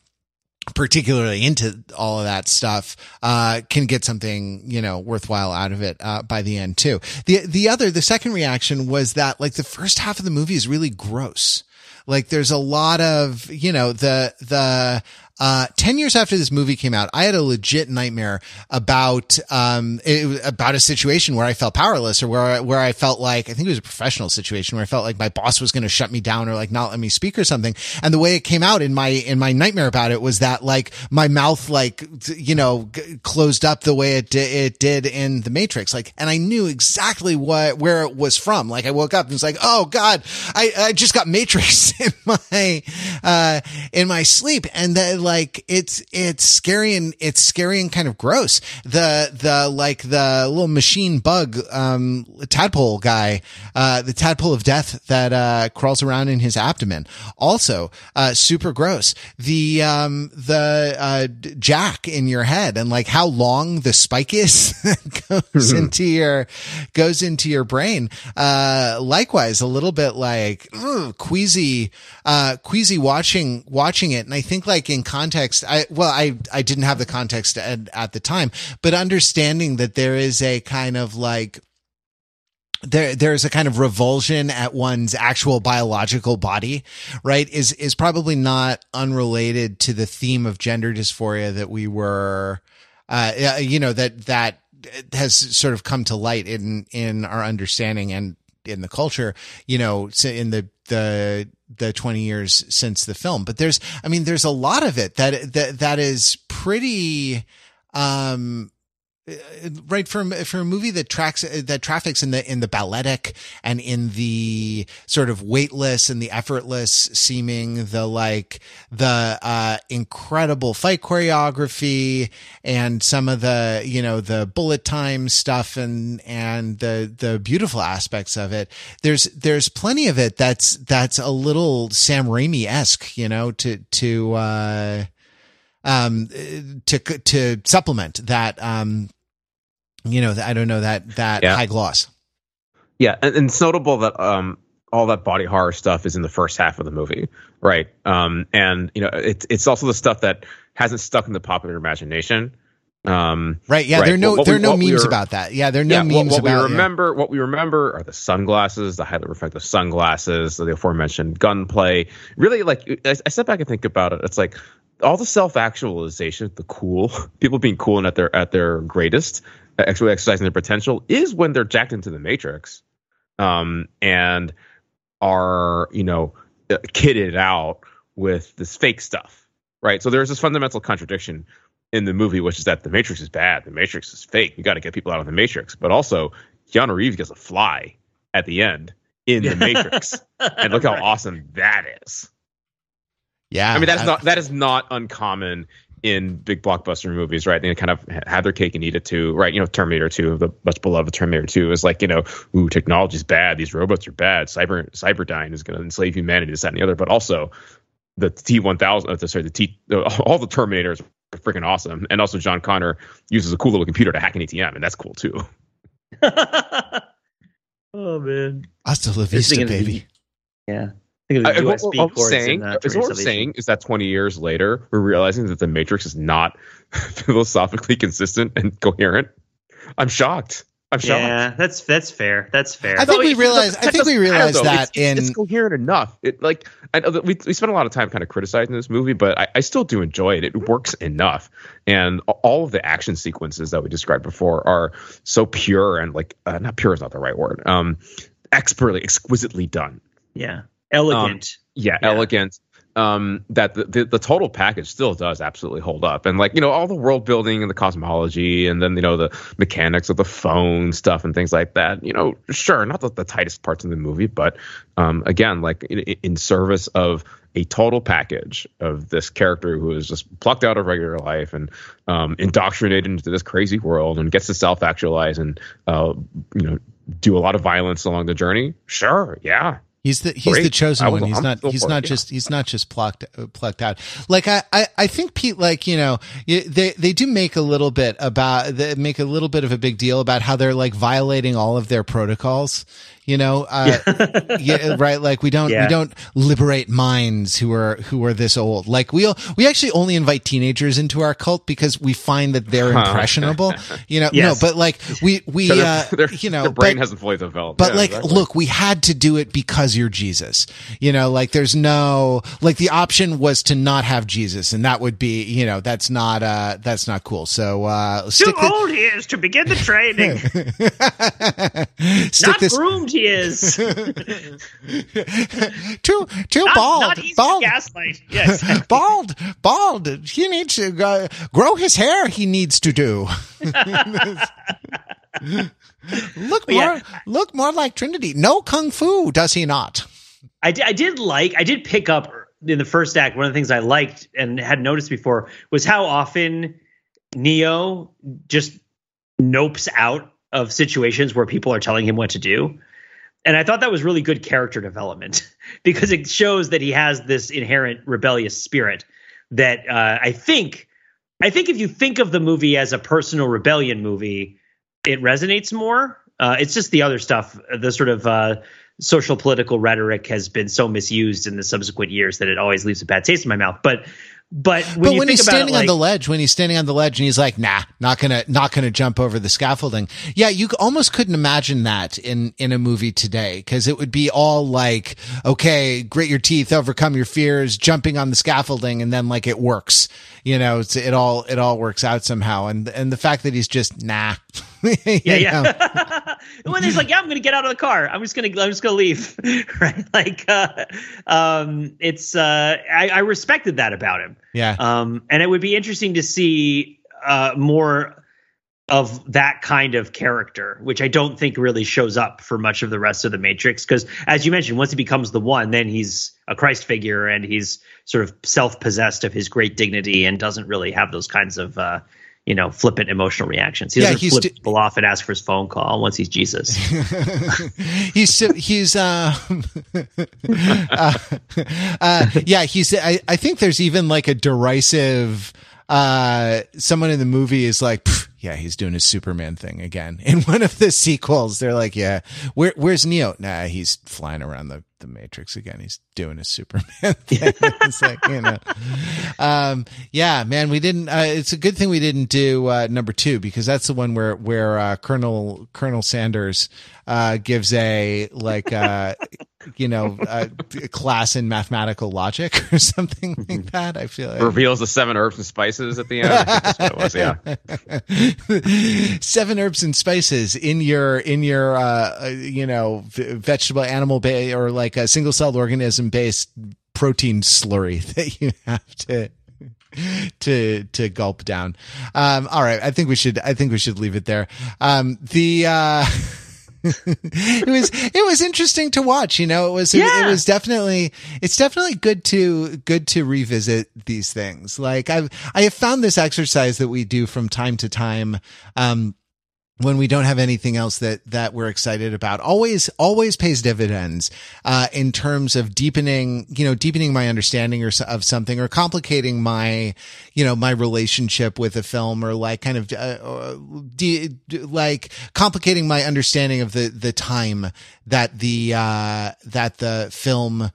particularly into all of that stuff uh, can get something you know worthwhile out of it uh, by the end too. The the other the second reaction was that like the first half of the movie is really gross. Like there's a lot of you know the the uh, 10 years after this movie came out, I had a legit nightmare about, um, it, about a situation where I felt powerless or where, where I felt like, I think it was a professional situation where I felt like my boss was going to shut me down or like not let me speak or something. And the way it came out in my, in my nightmare about it was that like my mouth, like, you know, g- closed up the way it did, it did in the matrix. Like, and I knew exactly what, where it was from. Like I woke up and was like, Oh God, I, I just got matrix in my, uh, in my sleep. And then like it's it's scary and it's scary and kind of gross. The the like the little machine bug um tadpole guy, uh the tadpole of death that uh crawls around in his abdomen. Also uh super gross. The um the uh jack in your head and like how long the spike is goes into your goes into your brain. Uh likewise a little bit like ugh, queasy uh queasy watching watching it and I think like in context. I, well, I, I didn't have the context at, at the time, but understanding that there is a kind of like, there there's a kind of revulsion at one's actual biological body right is is probably not unrelated to the theme of gender dysphoria that we were uh you know that that has sort of come to light in in our understanding and in the culture you know in the the the 20 years since the film. But there's i mean there's a lot of it that that that is pretty um right for for a movie that tracks that traffics in the in the balletic and in the sort of weightless and the effortless seeming the like the uh incredible fight choreography and some of the you know the bullet time stuff and and the the beautiful aspects of it. There's there's plenty of it that's that's a little Sam Raimi-esque you know to to uh um to to supplement that um you know i don't know that that yeah. high gloss yeah and, and, it's notable that um all that body horror stuff is in the first half of the movie right um and you know it's it's also the stuff that hasn't stuck in the popular imagination um right yeah right. there are no there are no memes we about that yeah there are no yeah, memes what, what about we remember yeah. what we remember are the sunglasses the highly reflective sunglasses the aforementioned gunplay really like I, I step back and think about it it's like all the self actualization, the cool people being cool and at their at their greatest, actually exercising their potential, is when they're jacked into the matrix, um, and are you know uh, kitted out with this fake stuff, right? So there's this fundamental contradiction in the movie, which is that the Matrix is bad, the Matrix is fake. You got to get people out of the Matrix, but also Keanu Reeves gets a fly at the end in the Matrix, and look how right. awesome that is. Yeah, I mean that's not that is not uncommon in big blockbuster movies, right? They kind of have their cake and eat it too, right? You know, Terminator 2, the much beloved Terminator 2 is like, you know, ooh, technology's bad, these robots are bad, cyber cyberdyne is going to enslave humanity, this, that, and the other. But also, the T1000, uh, sorry, the T, all the Terminators are freaking awesome, and also John Connor uses a cool little computer to hack an ATM, and that's cool too. oh man, hasta la vista, baby. Yeah. I, what, what I'm saying, is what we're saying is that 20 years later, we're realizing that the Matrix is not philosophically consistent and coherent. I'm shocked. I'm shocked. Yeah, that's that's fair. That's fair. I think we realize. I think we realize that it's, in it's coherent enough. It like I, we we spent a lot of time kind of criticizing this movie, but I, I still do enjoy it. It works enough, and all of the action sequences that we described before are so pure and like uh, not pure is not the right word. Um, expertly, exquisitely done. Yeah elegant. Um, yeah, yeah, elegant. um, that the, the, the total package still does absolutely hold up, and like you know all the world building and the cosmology, and then you know the mechanics of the phone stuff and things like that. You know, sure, not the, the tightest parts of the movie, but um, again, like in, in service of a total package of this character who is just plucked out of regular life and um, indoctrinated into this crazy world and gets to self actualize and uh, you know do a lot of violence along the journey. Sure, yeah, He's the he's Great. the chosen one. He's not he's not it, just yeah. he's not just plucked uh, plucked out. Like I, I I think Pete like you know they they do make a little bit about they make a little bit of a big deal about how they're like violating all of their protocols you know uh, yeah. right like we don't yeah. we don't liberate minds who are who are this old like we we actually only invite teenagers into our cult because we find that they're impressionable you know yes. no but like we we so uh, you know their brain but, hasn't fully developed but yeah, like exactly. look we had to do it because you're jesus you know like there's no like the option was to not have jesus and that would be you know that's not uh that's not cool so uh too old he is to begin the training not this, groomed he is. too too not, bald. Not bald. gaslight. Yes. bald. Bald. He needs to uh, grow his hair. He needs to do. look more. Yeah. Look more like Trinity. No kung fu, does he not? I did, I did like. I did pick up in the first act. One of the things I liked and had noticed before was how often Neo just nopes out of situations where people are telling him what to do and I thought that was really good character development because it shows that he has this inherent rebellious spirit that uh, I think I think if you think of the movie as a personal rebellion movie, it resonates more. Uh, it's just the other stuff, the sort of uh, social political rhetoric has been so misused in the subsequent years that it always leaves a bad taste in my mouth. But but when, but when he's standing it, like, on the ledge, when he's standing on the ledge and he's like, nah, not gonna, not gonna jump over the scaffolding. Yeah. You almost couldn't imagine that in, in a movie today. Cause it would be all like, okay, grit your teeth, overcome your fears, jumping on the scaffolding. And then like it works, you know, it's it all, it all works out somehow. And, and the fact that he's just, nah. yeah, yeah. when he's like, "Yeah, I'm going to get out of the car. I'm just going to, I'm just going to leave." right? Like, uh, um, it's, uh, I, I respected that about him. Yeah. Um, and it would be interesting to see uh, more of that kind of character, which I don't think really shows up for much of the rest of the Matrix. Because as you mentioned, once he becomes the one, then he's a Christ figure and he's sort of self possessed of his great dignity and doesn't really have those kinds of uh, you know, flippant emotional reactions. He doesn't yeah, flip people off and ask for his phone call once he's Jesus. he's he's uh, uh, uh, yeah he's I, I think there's even like a derisive uh someone in the movie is like yeah, he's doing his Superman thing again. In one of the sequels, they're like, yeah, where, where's Neo? Nah, he's flying around the, the Matrix again. He's doing his Superman thing. it's like, you know, um, yeah, man, we didn't, uh, it's a good thing we didn't do, uh, number two because that's the one where, where, uh, Colonel, Colonel Sanders, uh, gives a, like, uh, you know, a, class in mathematical logic or something like that. I feel like. reveals the seven herbs and spices at the end. was, yeah. seven herbs and spices in your in your uh, you know vegetable animal ba- or like a single celled organism based protein slurry that you have to to to gulp down. Um, all right, I think we should I think we should leave it there. Um, the uh, it was it was interesting to watch. You know, it was yeah. it, it, was definitely it's definitely good to good to revisit these things. Like I've I have found this exercise that we do from time to time. Um, when we don't have anything else that that we're excited about. Always always pays dividends uh, in terms of deepening you know deepening my understanding or of something or complicating my you know my relationship with a film or like kind of uh, de- like complicating my understanding of the the time that the uh, that the film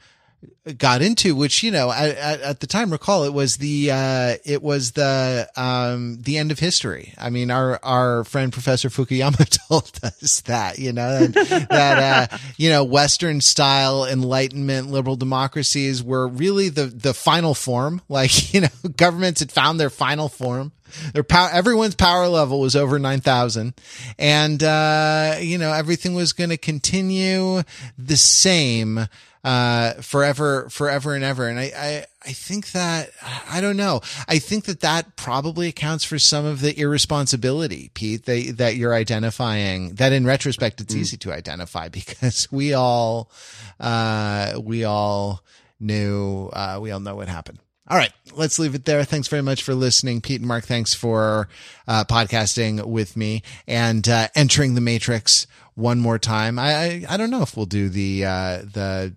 got into, which you know at, at, at, the time, recall it was the uh, it was the um, the end of history. I mean, our our friend Professor Fukuyama told us that you know that uh, you know Western style Enlightenment liberal democracies were really the the final form. Like you know, governments had found their final form. Their power, everyone's power level was over 9,000 and, uh, you know, everything was going to continue the same uh, forever forever and ever. And I, I, I think that, I don't know. I think that that probably accounts for some of the irresponsibility, Pete, that, that you're identifying, that in retrospect, it's mm. easy to identify because we all, uh, we all knew, uh, we all know what happened. All right, let's leave it there. Thanks very much for listening, Pete and Mark. Thanks for uh, podcasting with me and uh, entering the Matrix one more time. I, I, I don't know if we'll do the uh, the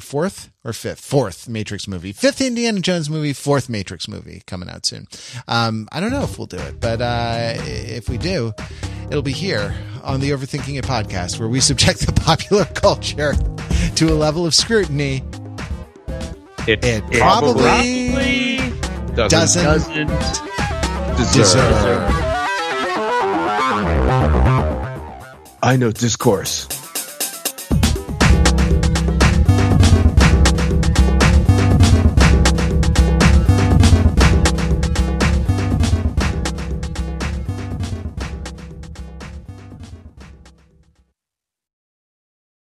fourth or fifth, fourth Matrix movie, fifth Indiana Jones movie, fourth Matrix movie coming out soon. Um, I don't know if we'll do it, but uh, if we do, it'll be here on the Overthinking It podcast, where we subject the popular culture to a level of scrutiny it, it probably, probably doesn't, doesn't, deserve. deserve. I know discourse.